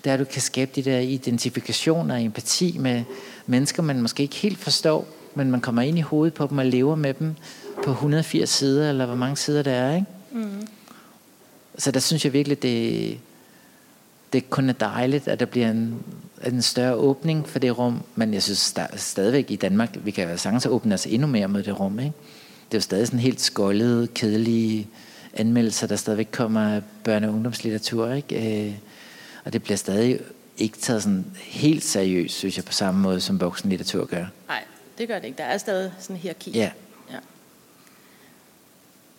Det er, at du kan skabe de der identifikationer og empati med mennesker, man måske ikke helt forstår, men man kommer ind i hovedet på dem og lever med dem på 180 sider, eller hvor mange sider det er. Ikke? Mm. Så der synes jeg virkelig, det, det kun er dejligt, at der bliver en, en større åbning for det rum, men jeg synes stadigvæk i Danmark, vi kan være sagtens åbne os endnu mere mod det rum. Ikke? Det er jo stadig sådan helt skoldede, kedelige anmeldelser, der stadigvæk kommer af børne- og ungdomslitteratur. Ikke? Øh, og det bliver stadig ikke taget sådan helt seriøst, synes jeg, på samme måde, som voksenlitteratur gør. Nej, det gør det ikke. Der er stadig sådan en hierarki. Ja. ja.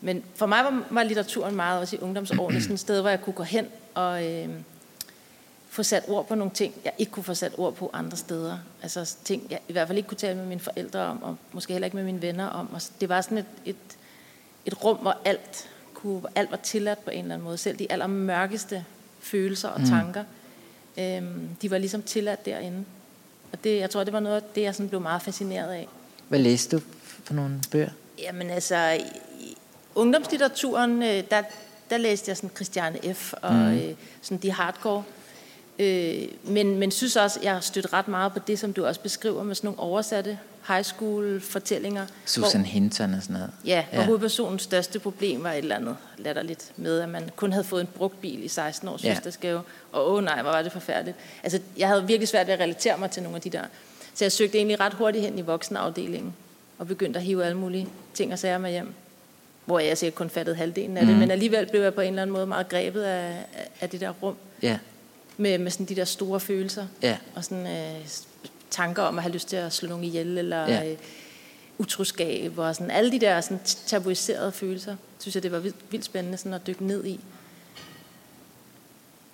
Men for mig var, var litteraturen meget også i ungdomsårene sådan et sted, hvor jeg kunne gå hen og øh, få sat ord på nogle ting, jeg ikke kunne få sat ord på andre steder. Altså ting, jeg i hvert fald ikke kunne tale med mine forældre om, og måske heller ikke med mine venner om. Og det var sådan et, et, et rum, hvor alt, kunne, hvor alt var tilladt på en eller anden måde. Selv de allermørkeste følelser og mm. tanker, øhm, de var ligesom tilladt derinde. Og det, jeg tror, det var noget af det, jeg sådan blev meget fascineret af. Hvad læste du for nogle bøger? Jamen altså, i, ungdomslitteraturen, øh, der, der læste jeg sådan Christiane F. og mm. øh, sådan de hardcore Øh, men, men synes også, jeg har stødt ret meget på det, som du også beskriver med sådan nogle oversatte high school fortællinger. Susan hvor, Hinton og sådan noget. Ja, ja. hovedpersonens største problem var et eller andet latterligt med, at man kun havde fået en brugt bil i 16 års ja. fødselsdagsgave. Og åh oh, nej, hvor var det forfærdeligt. Altså, jeg havde virkelig svært ved at relatere mig til nogle af de der. Så jeg søgte egentlig ret hurtigt hen i voksenafdelingen og begyndte at hive alle mulige ting og sager med hjem. Hvor jeg sikkert kun fattede halvdelen af mm. det, men alligevel blev jeg på en eller anden måde meget grebet af, af det der rum. Ja med, med sådan de der store følelser. Ja. Og sådan øh, tanker om at have lyst til at slå nogen ihjel, eller ja. øh, utroskab, og sådan alle de der sådan tabuiserede følelser, synes jeg, det var vildt, vildt spændende sådan at dykke ned i.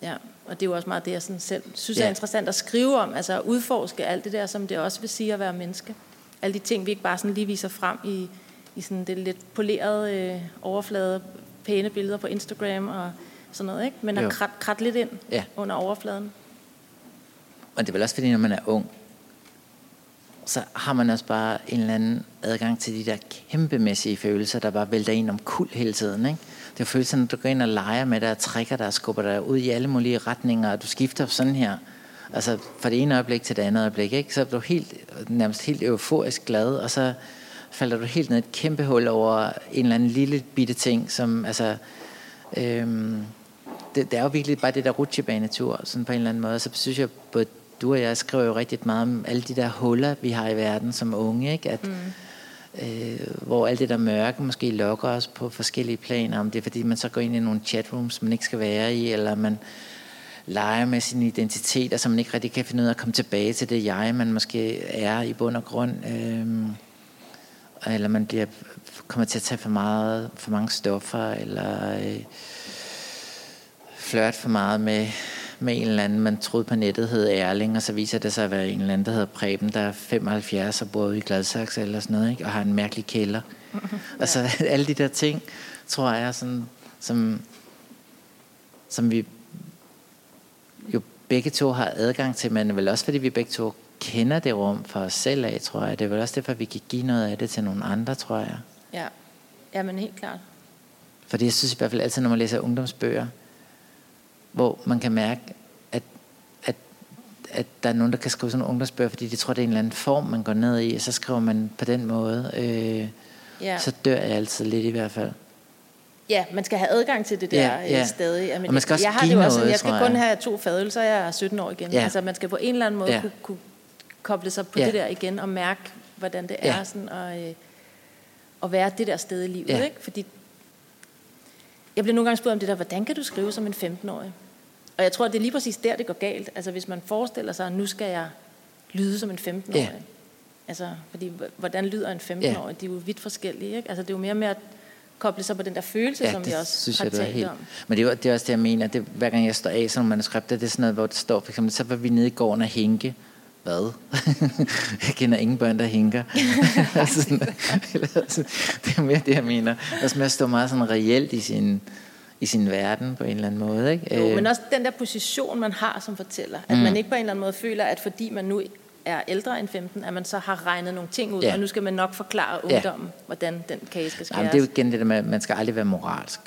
Ja, og det er jo også meget det, jeg sådan selv synes ja. er interessant at skrive om, altså at udforske alt det der, som det også vil sige at være menneske. Alle de ting, vi ikke bare sådan lige viser frem i, i sådan det lidt polerede øh, overflade, pæne billeder på Instagram, og sådan noget, ikke? men at krat, krat lidt ind ja. under overfladen. Og det er vel også fordi, når man er ung, så har man også bare en eller anden adgang til de der kæmpemæssige følelser, der bare vælter ind om kul hele tiden. Ikke? Det er følelsen, når du går ind og leger med dig, og trækker dig og skubber dig ud i alle mulige retninger, og du skifter sådan her. Altså fra det ene øjeblik til det andet øjeblik, ikke? så er du helt, nærmest helt euforisk glad, og så falder du helt ned et kæmpe hul over en eller anden lille bitte ting, som altså, øhm, det, det er jo virkelig bare det der rutsjebanetur, sådan på en eller anden måde. Så synes jeg, både du og jeg skriver jo rigtig meget om alle de der huller, vi har i verden som unge, ikke? At, mm. øh, hvor alt det der mørke måske lokker os på forskellige planer, om det er fordi, man så går ind i nogle chatrooms, man ikke skal være i, eller man leger med sin identitet, og så man ikke rigtig kan finde ud af at komme tilbage til det jeg, man måske er i bund og grund. Øh, eller man bliver, kommer til at tage for, meget, for mange stoffer, eller... Øh, flirt for meget med, med en eller anden, man troede på nettet hed Erling, og så viser det sig at være en eller anden, der hedder Preben, der er 75 og bor i Gladsaxe eller sådan noget, ikke? og har en mærkelig kælder. ja. Altså alle de der ting, tror jeg, sådan, som, som vi jo begge to har adgang til, men vel også fordi vi begge to kender det rum for os selv af, tror jeg. Det er vel også derfor, vi kan give noget af det til nogle andre, tror jeg. Ja, ja men helt klart. Fordi jeg synes i hvert fald altid, når man læser ungdomsbøger, hvor man kan mærke, at, at, at der er nogen, der kan skrive sådan nogle ungdomsbøger, fordi de tror, det er en eller anden form, man går ned i, og så skriver man på den måde. Øh, Ja. Så dør jeg altid lidt i hvert fald. Ja, man skal have adgang til det der Ja, ja, ja. stadig. Jamen, Og man skal også jeg har det jo også, sådan, noget, jeg skal tror kun jeg. have to fadøl, så er jeg 17 år igen. Ja. Altså man skal på en eller anden måde Ja. kunne, kunne koble sig på Ja. det der igen og mærke, hvordan det Ja. er sådan, og, øh, og være det der sted i livet. Ja. Ikke? Fordi jeg bliver nogle gange spurgt om det der, hvordan kan du skrive som en 15-årig? Og jeg tror, det er lige præcis der, det går galt. Altså hvis man forestiller sig, at nu skal jeg lyde som en 15-årig. Ja. Altså, fordi hvordan lyder en 15-årig? De er jo vidt forskellige. Ikke? Altså det er jo mere med at koble sig på den der følelse, Ja, som vi også synes har jeg, talt helt. om. Men det er, det er også det, jeg mener. Det, hver gang jeg står af sådan nogle manuskripter, det er sådan noget, hvor det står, for eksempel, så var vi nede i gården og hænke. Hvad? jeg kender ingen børn, der hænker. altså, sådan, altså, det er mere det, jeg mener. Også med at stå meget sådan reelt i sin, i sin verden på en eller anden måde. Ikke? Jo, Øh, men også den der position, man har som fortæller. At Mm. man ikke på en eller anden måde føler, at fordi man nu er ældre end 15, at man så har regnet nogle ting ud, Ja. ja. og nu skal man nok forklare Ja. ungdommen, hvordan den kage skal skæres. Jamen, det er jo igen det der med, at man skal aldrig være moralsk.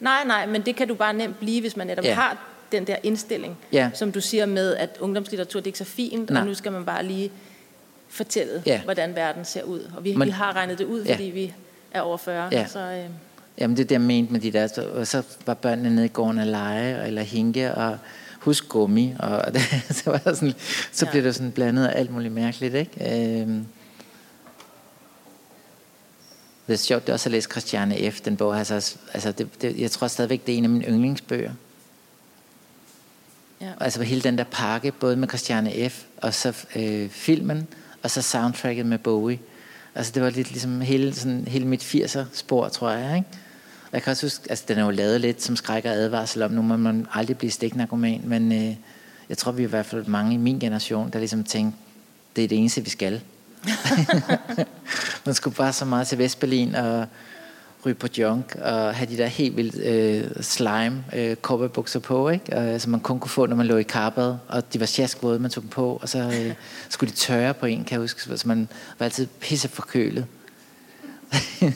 Nej, nej, men det kan du bare nemt blive, hvis man netop Ja. ja. har den der indstilling, Ja. som du siger med, at ungdomslitteratur det er ikke så fint, Nej. og nu skal man bare lige fortælle, Ja. hvordan verden ser ud. Og vi, Men- vi har regnet det ud, Ja. fordi vi er over 40. Ja. Så, øh, Jamen det er det, jeg mente med de der. Så, og så var børnene nede i gården at lege, eller hænke, og husk gummi. Og det, så var der sådan, så Ja. blev det sådan blandet af alt muligt mærkeligt. Ikke? Øhm. Det er sjovt, det er også at læse Christiane F. Den bog. Altså, altså det, det, jeg tror stadigvæk, det er en af mine yndlingsbøger. Ja. Altså hele den der pakke, både med Christiane F. og så øh, filmen, og så soundtracket med Bowie. Altså det var lidt ligesom hele, sådan, hele mit 80'er spor, tror jeg. Ikke? Og jeg kan også huske, altså den er jo lavet lidt som skræk og advarsel om, nu må man aldrig blive stiknarkoman, men øh, jeg tror, vi er i hvert fald mange i min generation, der ligesom tænkte, det er det eneste, vi skal. man skulle bare så meget til Vestberlin og ryge på junk og have de der helt vildt øh, slime øh, cowboybukser på, ikke? Og, som man kun kunne få, når man lå i karpet, og de var sjaskvåde, man tog dem på, og så øh, skulle de tørre på en, kan jeg huske, så man var altid pisse forkølet.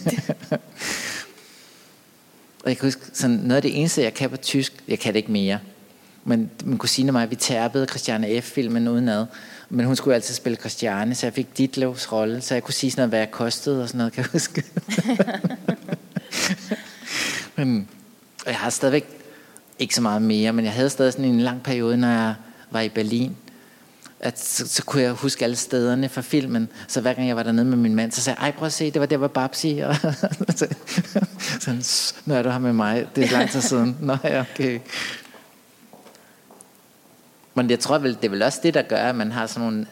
og jeg kan huske, sådan, noget af det eneste, jeg kan på tysk, jeg kan det ikke mere, men min kusine og mig, vi tærpede Christiane F-filmen udenad. Men hun skulle altid spille Christiane, så jeg fik Ditlevs rolle, så jeg kunne sige sådan noget, hvad jeg kostede og sådan noget, kan jeg huske. men, jeg har stadigvæk ikke så meget mere, men jeg havde stadig sådan en lang periode, når jeg var i Berlin, at så, så kunne jeg huske alle stederne fra filmen. Så hver gang jeg var dernede med min mand, så sagde jeg, ej prøv at se, det var der, hvor Babsi. Og så, sådan, "S, nu er du her med mig, det er lang tid siden. Nå ja, okay. Men jeg tror vel, det er vel også det, der gør, at man har sådan nogle...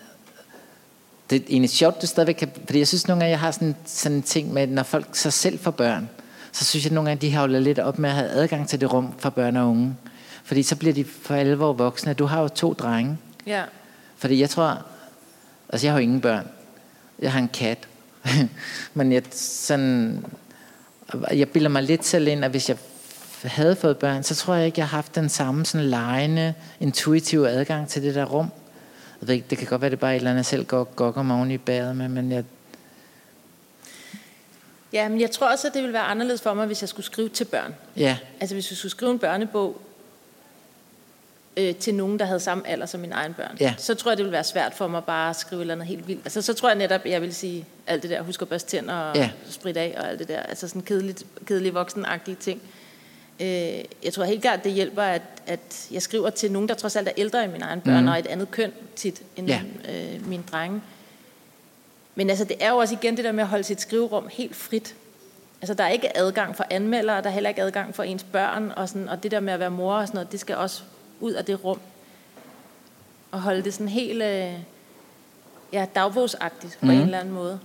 Det er egentlig sjovt, du stadigvæk kan... Fordi jeg synes nogle gange, jeg har sådan, sådan en ting med, når folk så selv får børn, så synes jeg nogle gange, de havler lidt op med at have adgang til det rum for børn og unge. Fordi så bliver de for alvor voksne. Du har jo to drenge. ja. Fordi jeg tror... Altså, jeg har jo ingen børn. Jeg har en kat. Men jeg, sådan, jeg bilder mig lidt selv ind, at hvis jeg havde fået børn, så tror jeg ikke, jeg har haft den samme sådan lejende, intuitive adgang til det der rum. Jeg ved ikke, det kan godt være, det er bare et eller andet, jeg selv går, går mig oven i bæret med, men jeg, Ja, men jeg tror også, at det ville være anderledes for mig, hvis jeg skulle skrive til børn. ja, Altså hvis jeg skulle skrive en børnebog øh, til nogen, der havde samme alder som mine egne børn, Ja. så tror jeg, det ville være svært for mig bare at skrive et eller andet helt vildt. Altså så tror jeg netop, jeg vil sige alt det der, husk at børste tænder og Ja. ja. sprit af og alt det der. Altså sådan kedeligt, kedelige voksenagtige ting. Øh, jeg tror helt klart, det hjælper, at, at jeg skriver til nogen, der trods alt er ældre end mine egne børn, Mhm. mm. og et andet køn tit end Ja. øh, mine drenge. Men altså, det er jo også igen det der med at holde sit skriverum helt frit. Altså, der er ikke adgang for anmeldere, der er heller ikke adgang for ens børn, og, sådan, og det der med at være mor og sådan noget, det skal også ud af det rum. Og holde det sådan helt øh, ja, dagbogsagtigt på Mhm. en eller anden måde.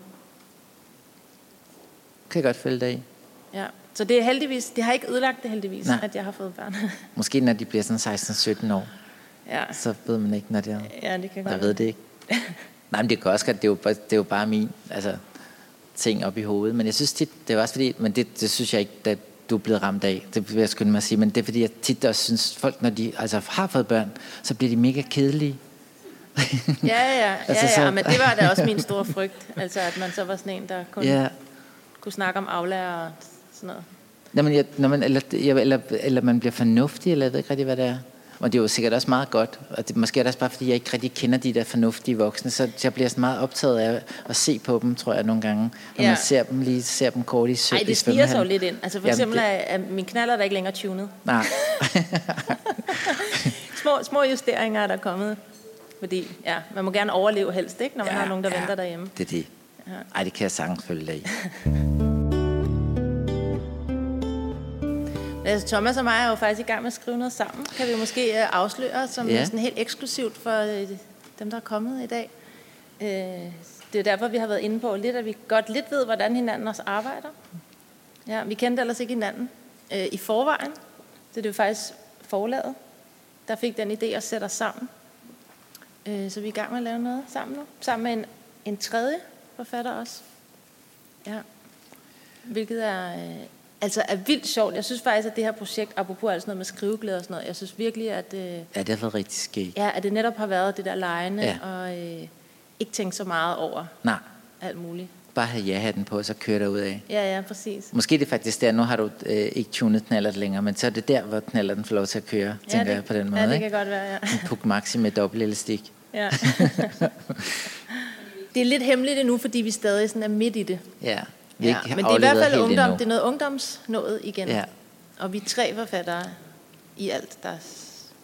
kan jeg godt følge dig i. Ja. Så det er heldigvis, det har ikke ødelagt det heldigvis, Nej. At jeg har fået børn. Måske når de bliver sådan 16-17 år, ja. så ved man ikke, når det er... ja, det kan godt Jeg ved det ikke. Nej, men det kan også godt, det er jo, bare- det er jo bare min altså, ting op i hovedet. Men jeg synes tit, det er også fordi, men det, det synes jeg ikke, det, du er blevet ramt af. Det vil jeg skynde mig at sige. Men det er fordi, jeg tit også synes, folk, når de altså, har fået børn, så bliver de mega kedelige. Ja, ja, ja, altså, ja, ja, men det var da også min store frygt. Altså, at man så var sådan en, der kun ja. kunne snakke om aflærer og sådan noget. Når man, når man, eller, eller, eller man bliver fornuftig, eller jeg ved ikke rigtig, hvad det er. Og det er jo sikkert også meget godt. Og det, måske er det også bare, fordi jeg ikke rigtig kender de der fornuftige voksne. Så jeg bliver sådan meget optaget af at se på dem, tror jeg, nogle gange. Når ja. man ser dem lige ser dem kort i sø- Nej, det stiger sig jo lidt ind. Altså for Jamen, eksempel det... er, min knaller der ikke længere tunet. Nej. små, små justeringer er der kommet. Fordi ja, man må gerne overleve helst, ikke, når man ja, har nogen, der ja, venter derhjemme. det er det. Ja. Ej, det kan jeg sagtens følge dig i. Altså, Thomas og mig er jo faktisk i gang med at skrive noget sammen. Kan vi måske øh, afsløre, som ja. sådan helt eksklusivt for øh, dem, der er kommet i dag. Øh, det er derfor, vi har været inde på lidt, at vi godt lidt ved, hvordan hinanden også arbejder. Ja, vi kendte ellers ikke hinanden i forvejen. Det er jo faktisk forlaget, der fik den idé at sætte os sammen. Så vi er i gang med at lave noget sammen nu. Sammen med en, en tredje forfatter også. Ja. Hvilket er altså er vildt sjovt. Jeg synes faktisk, at det her projekt, apropos alt sådan noget med skriveglæde og sådan noget, jeg synes virkelig, at... Øh, ja, det har været rigtig skægt. Ja, at det netop har været det der lejende, ja. og øh, ikke tænke så meget over Nej. alt muligt. Bare have ja-hatten på, og så køre derud af. Ja, ja, præcis. Måske det er faktisk der, nu har du øh, ikke tunet knallert længere, men så er det der, hvor knallerten får lov til at køre, ja, tænker det, jeg på den måde. Ja, det ikke? kan godt være, ja. En Puk Maxi med dobbelt elastik. Ja. det er lidt hemmeligt endnu, fordi vi stadig sådan er midt i det. Ja. Vi ja, men det er i hvert fald ungdom, endnu. det er noget ungdomsnået igen. Ja. Og vi tre forfattere i alt, der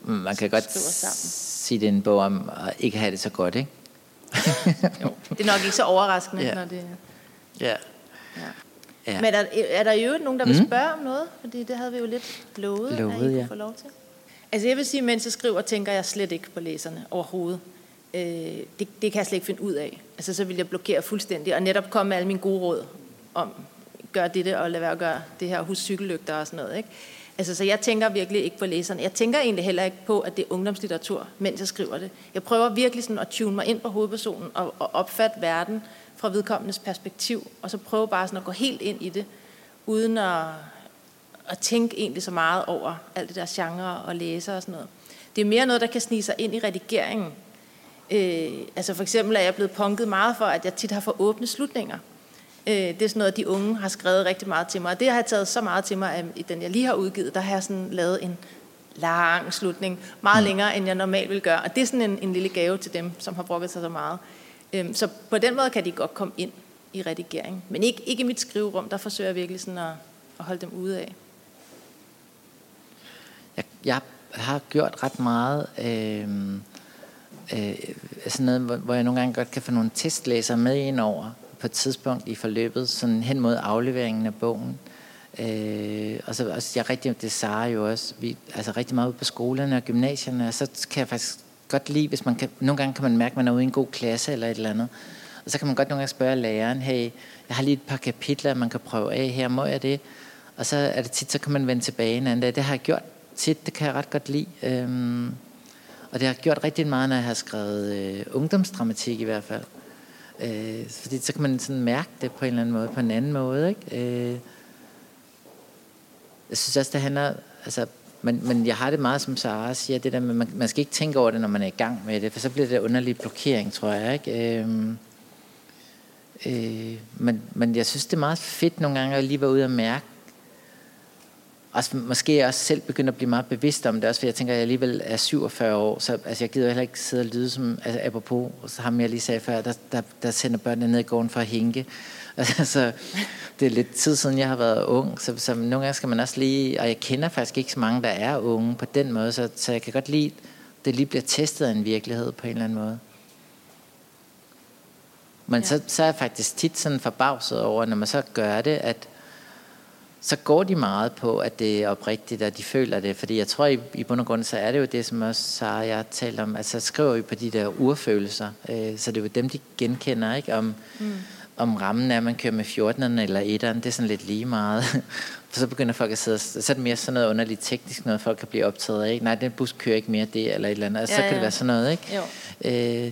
mm, Man kan godt sammen. sige, det er en bog om at ikke have det så godt, ikke? jo, det er nok ikke så overraskende, ja. når det... Ja. ja. ja. Men er, er der jo nogen, der vil mm. spørge om noget? Fordi det havde vi jo lidt lovet, lovet at I kunne ja. få lov til. Altså jeg vil sige, mens jeg skriver, tænker jeg slet ikke på læserne overhovedet. Øh, det, det kan jeg slet ikke finde ud af. Altså så vil jeg blokere fuldstændig, og netop komme med alle mine gode råd om, gør det og lad være at gøre det her, hus cykellygter og sådan noget. Ikke? Altså, så jeg tænker virkelig ikke på læserne. Jeg tænker egentlig heller ikke på, at det er ungdomslitteratur, mens jeg skriver det. Jeg prøver virkelig sådan at tune mig ind på hovedpersonen og, og opfatte verden fra vedkommendes perspektiv, og så prøve bare sådan at gå helt ind i det, uden at, at tænke egentlig så meget over alt det der genre og læser og sådan noget. Det er mere noget, der kan snige sig ind i redigeringen. Øh, altså for eksempel er jeg blevet punket meget for, at jeg tit har for åbne slutninger. Øh, det er sådan noget, de unge har skrevet rigtig meget til mig. Og det har jeg taget så meget til mig, at i den jeg lige har udgivet, der har jeg sådan lavet en lang slutning, meget mm. længere, end jeg normalt vil gøre. Og det er sådan en, en lille gave til dem, som har brugt sig så meget. Øhm, så på den måde kan de godt komme ind i redigering. Men ikke, ikke i mit skriverum, der forsøger jeg virkelig sådan at, at holde dem ude af. Jeg, jeg har gjort ret meget... Øh øh, sådan noget, hvor, hvor jeg nogle gange godt kan få nogle testlæsere med ind over, på et tidspunkt i forløbet, sådan hen mod afleveringen af bogen. Øh, og så også, jeg rigtig, det Sara jo også, vi, altså rigtig meget ude på skolerne og gymnasierne, og så kan jeg faktisk godt lide, hvis man kan, nogle gange kan man mærke, at man er ude i en god klasse eller et eller andet, og så kan man godt nogle gange spørge læreren, hey, jeg har lige et par kapitler, man kan prøve af her, må jeg det? Og så er det tit, så kan man vende tilbage en anden dag. Det har jeg gjort tit, det kan jeg ret godt lide. Øhm, og det har gjort rigtig meget, når jeg har skrevet øh, ungdomsdramatik i hvert fald. Øh, fordi så kan man sådan mærke det på en eller anden måde, på en anden måde. Ikke? Øh, jeg synes også, det handler... Altså, men, men jeg har det meget, som Sara siger, det der med, man, man skal ikke tænke over det, når man er i gang med det, for så bliver det underlig blokering, tror jeg. Ikke? Øh, øh, men, men jeg synes, det er meget fedt nogle gange at lige være ude og mærke, også, måske også selv begynde at blive meget bevidst om det, også fordi jeg tænker, at jeg alligevel er 47 år, så altså, jeg gider heller ikke sidde og lyde som, altså, apropos, så ham jeg lige sagde før, der, der, der sender børnene ned i gården for at hænke. Altså, det er lidt tid siden, jeg har været ung, så, så nogle gange skal man også lige, og jeg kender faktisk ikke så mange, der er unge på den måde, så, så jeg kan godt lide, det lige bliver testet af en virkelighed på en eller anden måde. Men ja. så, så er jeg faktisk tit sådan forbavset over, når man så gør det, at så går de meget på, at det er oprigtigt, og de føler det. Fordi jeg tror, i, i bund og grund, så er det jo det, som også Sarah jeg har talt om. Altså, skriver vi på de der urfølelser. Øh, så det er jo dem, de genkender, ikke? Om, mm. om rammen er, at man kører med 14'eren eller 1'eren. Det er sådan lidt lige meget. For så begynder folk at sidde, så er det mere sådan noget underligt teknisk, noget folk kan blive optaget af. Ikke? Nej, den bus kører ikke mere det, eller et eller andet. Altså, ja, så kan ja. det være sådan noget, ikke? Jo. Øh,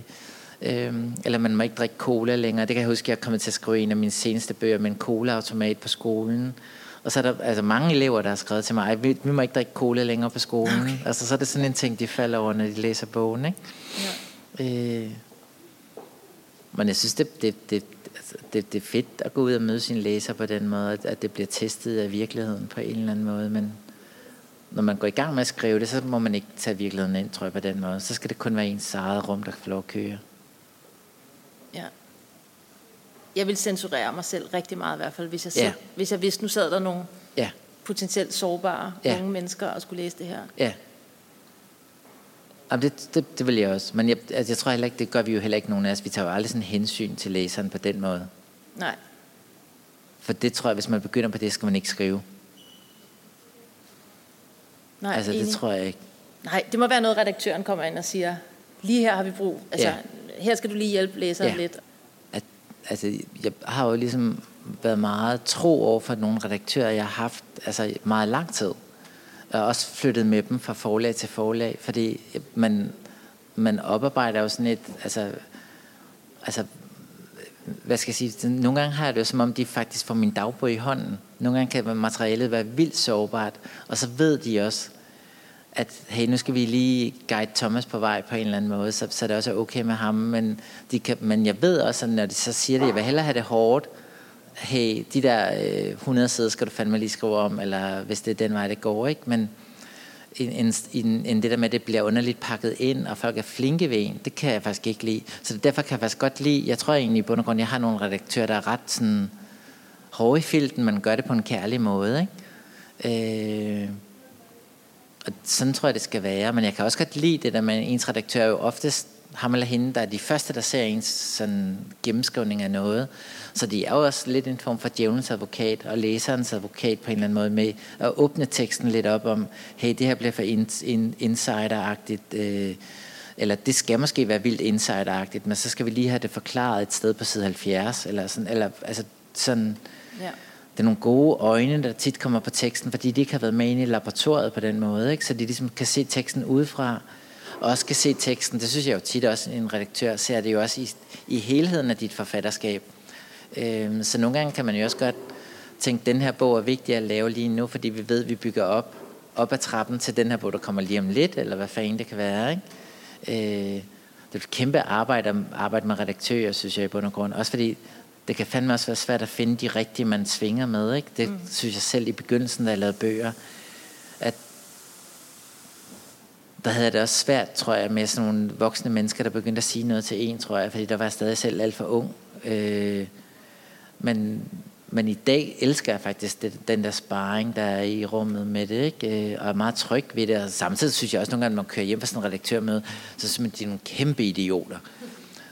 Øhm, eller man må ikke drikke cola længere. Det kan jeg huske, jeg er kommet til at skrive en af mine seneste bøger med en colaautomat på skolen. Og så er der altså mange elever, der har skrevet til mig, vi, vi må ikke drikke cola længere på skolen. Okay. Altså, så er det sådan en ting, de falder over, når de læser bogen. Ikke? Ja. Øh, men jeg synes, det, det, det, altså, det, det er fedt at gå ud og møde sine læser på den måde, at det bliver testet af virkeligheden på en eller anden måde. Men når man går i gang med at skrive det, så må man ikke tage virkeligheden ind, tror jeg, på den måde. Så skal det kun være ens eget rum, der får lov at køre. Ja. Jeg vil censurere mig selv rigtig meget i hvert fald, hvis jeg, ja. hvis jeg vidste, nu sad der nogle ja. potentielt sårbare ja. unge mennesker og skulle læse det her. Ja. Jamen det, det, det vil jeg også. Men jeg, altså jeg tror heller ikke, det gør vi jo heller ikke nogen af os. Vi tager jo aldrig sådan hensyn til læseren på den måde. Nej. For det tror jeg, hvis man begynder på det, skal man ikke skrive. Nej, altså enig. det tror jeg ikke. Nej, det må være noget, redaktøren kommer ind og siger, lige her har vi brug. Altså, ja. her skal du lige hjælpe læseren ja. lidt. Altså, jeg har jo ligesom været meget tro over for nogle redaktører, jeg har haft altså meget lang tid. Og også flyttet med dem fra forlag til forlag, fordi man, man oparbejder jo sådan et, altså, altså hvad skal jeg sige, nogle gange har jeg det jo som om, de faktisk får min dagbog i hånden. Nogle gange kan materialet være vildt sårbart, og så ved de også, at hey, nu skal vi lige guide Thomas på vej på en eller anden måde, så, så det også er okay med ham. Men, de kan, men jeg ved også, at når de så siger det, jeg vil hellere have det hårdt, hey, de der øh, 100 sider skal du fandme lige skrive om, eller hvis det er den vej, det går, ikke? Men end, en, en det der med, at det bliver underligt pakket ind, og folk er flinke ved en, det kan jeg faktisk ikke lide. Så derfor kan jeg faktisk godt lide, jeg tror egentlig i bund og grund, jeg har nogle redaktører, der er ret sådan hårde i filten, man gør det på en kærlig måde, ikke? Øh, og sådan tror jeg, det skal være. Men jeg kan også godt lide det der med, ens redaktør jo oftest ham eller hende, der er de første, der ser ens sådan, gennemskrivning af noget. Så de er jo også lidt en form for djævelens advokat og læserens advokat på en eller anden måde med at åbne teksten lidt op om, hey, det her bliver for in, in, insideragtigt, øh, eller det skal måske være vildt insideragtigt, men så skal vi lige have det forklaret et sted på side 70, eller sådan, eller altså sådan, ja det er nogle gode øjne, der tit kommer på teksten, fordi de ikke har været med inde i laboratoriet på den måde, ikke? så de ligesom kan se teksten udefra, og også kan se teksten. Det synes jeg jo tit også, en redaktør ser det jo også i, i helheden af dit forfatterskab. Øhm, så nogle gange kan man jo også godt tænke, den her bog er vigtig at lave lige nu, fordi vi ved, at vi bygger op, op ad trappen til den her bog, der kommer lige om lidt, eller hvad fanden det kan være. Ikke? Øh, det er et kæmpe arbejde at arbejde med redaktører, synes jeg i bund og grund. Også fordi det kan fandme også være svært at finde de rigtige, man svinger med. Ikke? Det mm. synes jeg selv i begyndelsen, da jeg lavede bøger, at der havde det også svært, tror jeg, med sådan nogle voksne mennesker, der begyndte at sige noget til en, tror jeg, fordi der var jeg stadig selv alt for ung. Øh, men, men i dag elsker jeg faktisk det, den der sparring, der er i rummet med det, ikke? Øh, og er meget tryg ved det. Og samtidig synes jeg også nogle gange, når man kører hjem fra sådan en redaktørmøde, så synes man, de er nogle kæmpe idioter.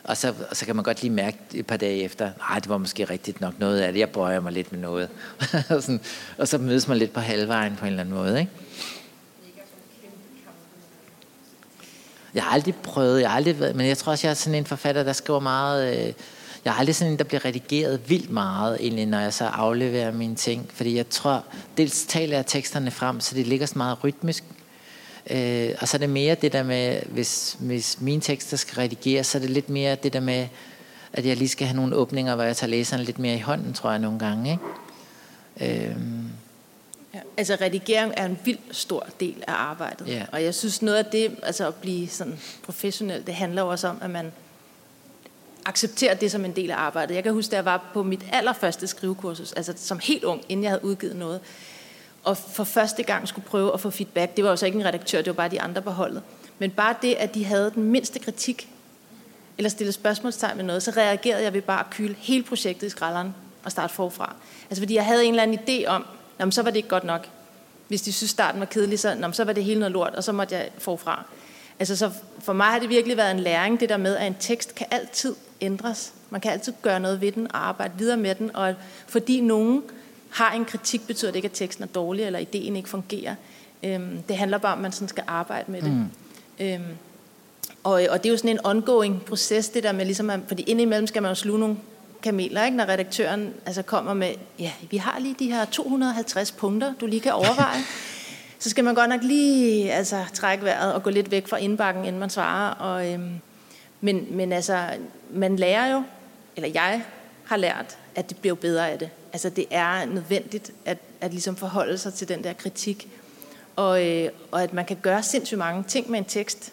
Og så, og så kan man godt lige mærke et par dage efter, nej, det var måske rigtigt nok noget af det, jeg bøjer mig lidt med noget. og, sådan, og så mødes man lidt på halvvejen på en eller anden måde, ikke? Jeg har aldrig prøvet, jeg har aldrig været, men jeg tror også, jeg er sådan en forfatter, der skriver meget... Øh, jeg har aldrig sådan en, der bliver redigeret vildt meget, egentlig, når jeg så afleverer mine ting. Fordi jeg tror, dels taler jeg teksterne frem, så det ligger så meget rytmisk. Øh, og så er det mere det der med, hvis, hvis mine tekster skal redigeres, så er det lidt mere det der med, at jeg lige skal have nogle åbninger, hvor jeg tager læseren lidt mere i hånden, tror jeg nogle gange. Ikke? Øh, Ja, altså redigering er en vild stor del af arbejdet. Ja. Og jeg synes noget af det, altså at blive sådan professionel, det handler også om, at man accepterer det som en del af arbejdet. Jeg kan huske, da jeg var på mit allerførste skrivekursus, altså som helt ung, inden jeg havde udgivet noget, og for første gang skulle prøve at få feedback. Det var jo så ikke en redaktør, det var bare de andre på holdet. Men bare det, at de havde den mindste kritik, eller stillede spørgsmålstegn med noget, så reagerede jeg ved bare at kyle hele projektet i skralderen og starte forfra. Altså fordi jeg havde en eller anden idé om, jamen, så var det ikke godt nok. Hvis de synes, starten var kedelig, så, jamen, så var det hele noget lort, og så måtte jeg forfra. Altså, så for mig har det virkelig været en læring, det der med, at en tekst kan altid ændres. Man kan altid gøre noget ved den og arbejde videre med den, og fordi nogen har en kritik, betyder det ikke, at teksten er dårlig, eller ideen ikke fungerer. Øhm, det handler bare om, at man sådan skal arbejde med det. Mm. Øhm, og, og det er jo sådan en ongoing proces, det der med ligesom, at, fordi indimellem skal man jo sluge nogle kameler, ikke? når redaktøren altså kommer med, ja, vi har lige de her 250 punkter, du lige kan overveje. så skal man godt nok lige altså, trække vejret og gå lidt væk fra indbakken, inden man svarer. Og, øhm, men, men altså, man lærer jo, eller jeg har lært, at det bliver bedre af det. Altså det er nødvendigt at, at ligesom forholde sig til den der kritik, og, øh, og at man kan gøre sindssygt mange ting med en tekst,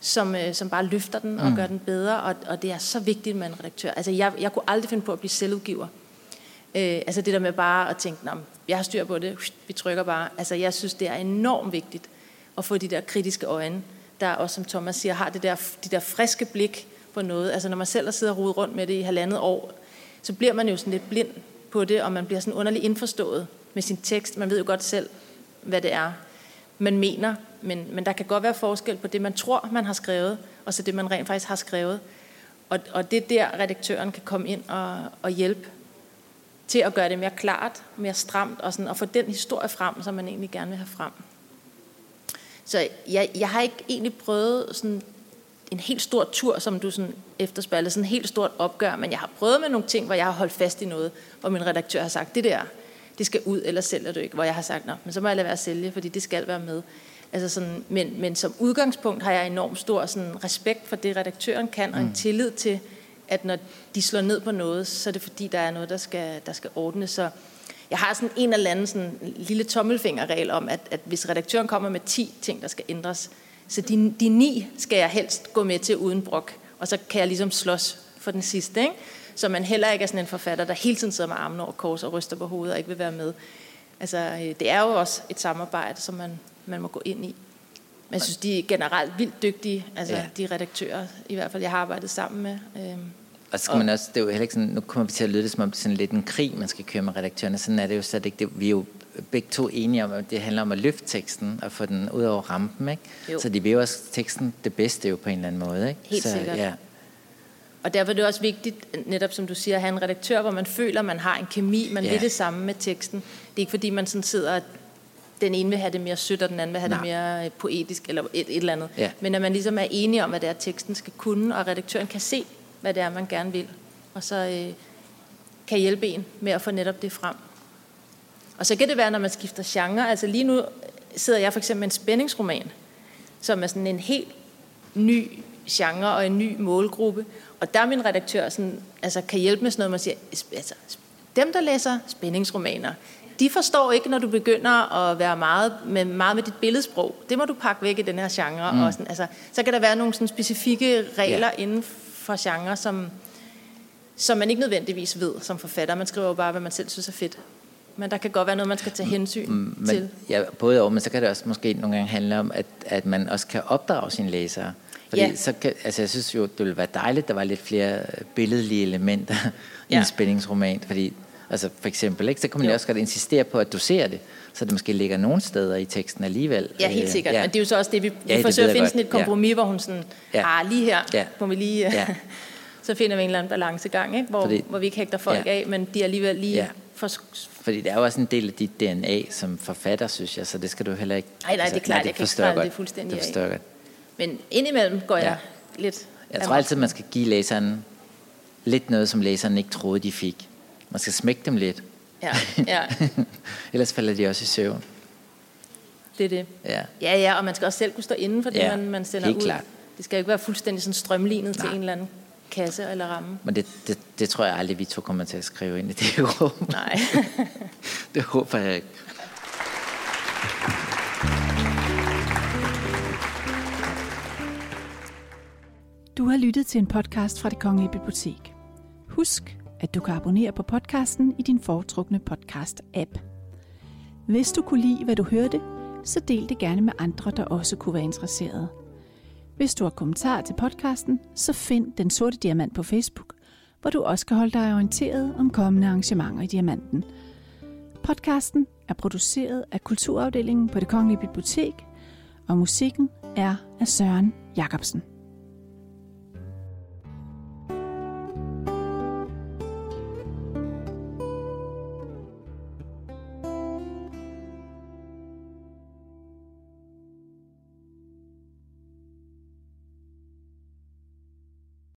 som, øh, som bare løfter den og mm. gør den bedre, og, og det er så vigtigt med en redaktør. Altså jeg, jeg kunne aldrig finde på at blive selvudgiver. Øh, altså det der med bare at tænke, Nå, jeg har styr på det, vi trykker bare. Altså jeg synes, det er enormt vigtigt at få de der kritiske øjne, der også, som Thomas siger, har det der, de der friske blik på noget. Altså når man selv har siddet og rodet rundt med det i halvandet år, så bliver man jo sådan lidt blind på det, og man bliver sådan underligt indforstået med sin tekst. Man ved jo godt selv, hvad det er, man mener, men, men der kan godt være forskel på det, man tror, man har skrevet, og så det, man rent faktisk har skrevet. Og, og det er der, redaktøren kan komme ind og, og hjælpe til at gøre det mere klart, mere stramt, og, sådan, og få den historie frem, som man egentlig gerne vil have frem. Så jeg, jeg har ikke egentlig prøvet sådan en helt stor tur, som du sådan efterspørger, sådan en helt stort opgør, men jeg har prøvet med nogle ting, hvor jeg har holdt fast i noget, hvor min redaktør har sagt, det der, det skal ud, eller sælger du ikke, hvor jeg har sagt, nå, men så må jeg lade være at sælge, fordi det skal være med. Altså sådan, men, men som udgangspunkt har jeg enormt stor sådan, respekt for det, redaktøren kan, og en mm. tillid til, at når de slår ned på noget, så er det fordi, der er noget, der skal, der skal ordnes. Så jeg har sådan en eller anden sådan lille tommelfingerregel om, at, at hvis redaktøren kommer med 10 ting, der skal ændres, så de, de ni skal jeg helst gå med til uden brok, og så kan jeg ligesom slås for den sidste. Ikke? Så man heller ikke er sådan en forfatter, der hele tiden sidder med armen over kors og ryster på hovedet og ikke vil være med. Altså, øh, det er jo også et samarbejde, som man, man må gå ind i. Men jeg synes, de er generelt vildt dygtige, altså ja. de redaktører, i hvert fald jeg har arbejdet sammen med. Øhm, og så skal og, man også, det er jo heller ikke sådan, nu kommer vi til at lyde det som om det er sådan lidt en krig, man skal køre med redaktørerne. Sådan er det jo slet ikke. Det, vi er jo begge to enige om, at det handler om at løfte teksten og få den ud over rampen. Ikke? Jo. Så de vil også teksten det bedste jo på en eller anden måde. Ikke? Helt så, sikkert. Ja. Og derfor er det også vigtigt, netop som du siger, at have en redaktør, hvor man føler, man har en kemi, man ja. vil det samme med teksten. Det er ikke fordi, man sådan sidder og den ene vil have det mere sødt, og den anden vil have Nej. det mere øh, poetisk, eller et, et eller andet. Ja. Men at man ligesom er enige om, hvad det er, teksten skal kunne, og redaktøren kan se, hvad det er, man gerne vil. Og så øh, kan hjælpe en med at få netop det frem. Og så kan det være, når man skifter genre. Altså lige nu sidder jeg for eksempel med en spændingsroman, som er sådan en helt ny genre og en ny målgruppe. Og der er min redaktør sådan, altså, kan hjælpe med sådan noget, man siger, altså, dem, der læser spændingsromaner, de forstår ikke, når du begynder at være meget med, meget med dit billedsprog. Det må du pakke væk i den her genre. Mm. Og sådan, altså, så kan der være nogle sådan specifikke regler ja. inden for genre, som, som man ikke nødvendigvis ved som forfatter. Man skriver jo bare, hvad man selv synes er fedt. Men der kan godt være noget, man skal tage hensyn mm, men, til. Ja, både og, men så kan det også måske nogle gange handle om, at, at man også kan opdrage sine læsere. Fordi ja. så kan, altså jeg synes jo, det ville være dejligt, at der var lidt flere billedlige elementer ja. i en spændingsroman. Fordi altså for eksempel, ikke, så kan man jo. også godt insistere på, at du ser det så det måske ligger nogle steder i teksten alligevel. Ja, helt sikkert. Ja. Men det er jo så også det, vi, vi ja, forsøger at finde sådan et kompromis, ja. hvor hun sådan, ja. ah, lige her ja. må vi lige... Ja. så finder vi en eller anden balancegang, ikke? Hvor, Fordi, hvor vi ikke hægter folk ja. af, men de alligevel lige... Ja. For... Fordi det er jo også en del af dit DNA som forfatter, synes jeg, så det skal du heller ikke... Nej, nej, det er altså, klart, nej, det jeg kan ikke godt. det fuldstændig det af. Godt. Men indimellem går jeg ja. lidt... Jeg tror altid, man skal give læseren lidt noget, som læseren ikke troede, de fik. Man skal smække dem lidt. Ja, ja. Ellers falder de også i søvn. Det er det. Ja. ja, ja, og man skal også selv kunne stå inden for det, ja, man, man sender helt ud. Klart. Det skal ikke være fuldstændig sådan strømlignet Nej. til en eller anden kasse eller ramme. Men det, det, det tror jeg aldrig, vi to kommer til at skrive ind i det rum. Nej. det håber jeg ikke. Du har lyttet til en podcast fra det Kongelige Bibliotek. Husk, at du kan abonnere på podcasten i din foretrukne podcast-app. Hvis du kunne lide, hvad du hørte, så del det gerne med andre, der også kunne være interesserede. Hvis du har kommentarer til podcasten, så find Den Sorte Diamant på Facebook, hvor du også kan holde dig orienteret om kommende arrangementer i Diamanten. Podcasten er produceret af Kulturafdelingen på det Kongelige Bibliotek, og musikken er af Søren Jacobsen.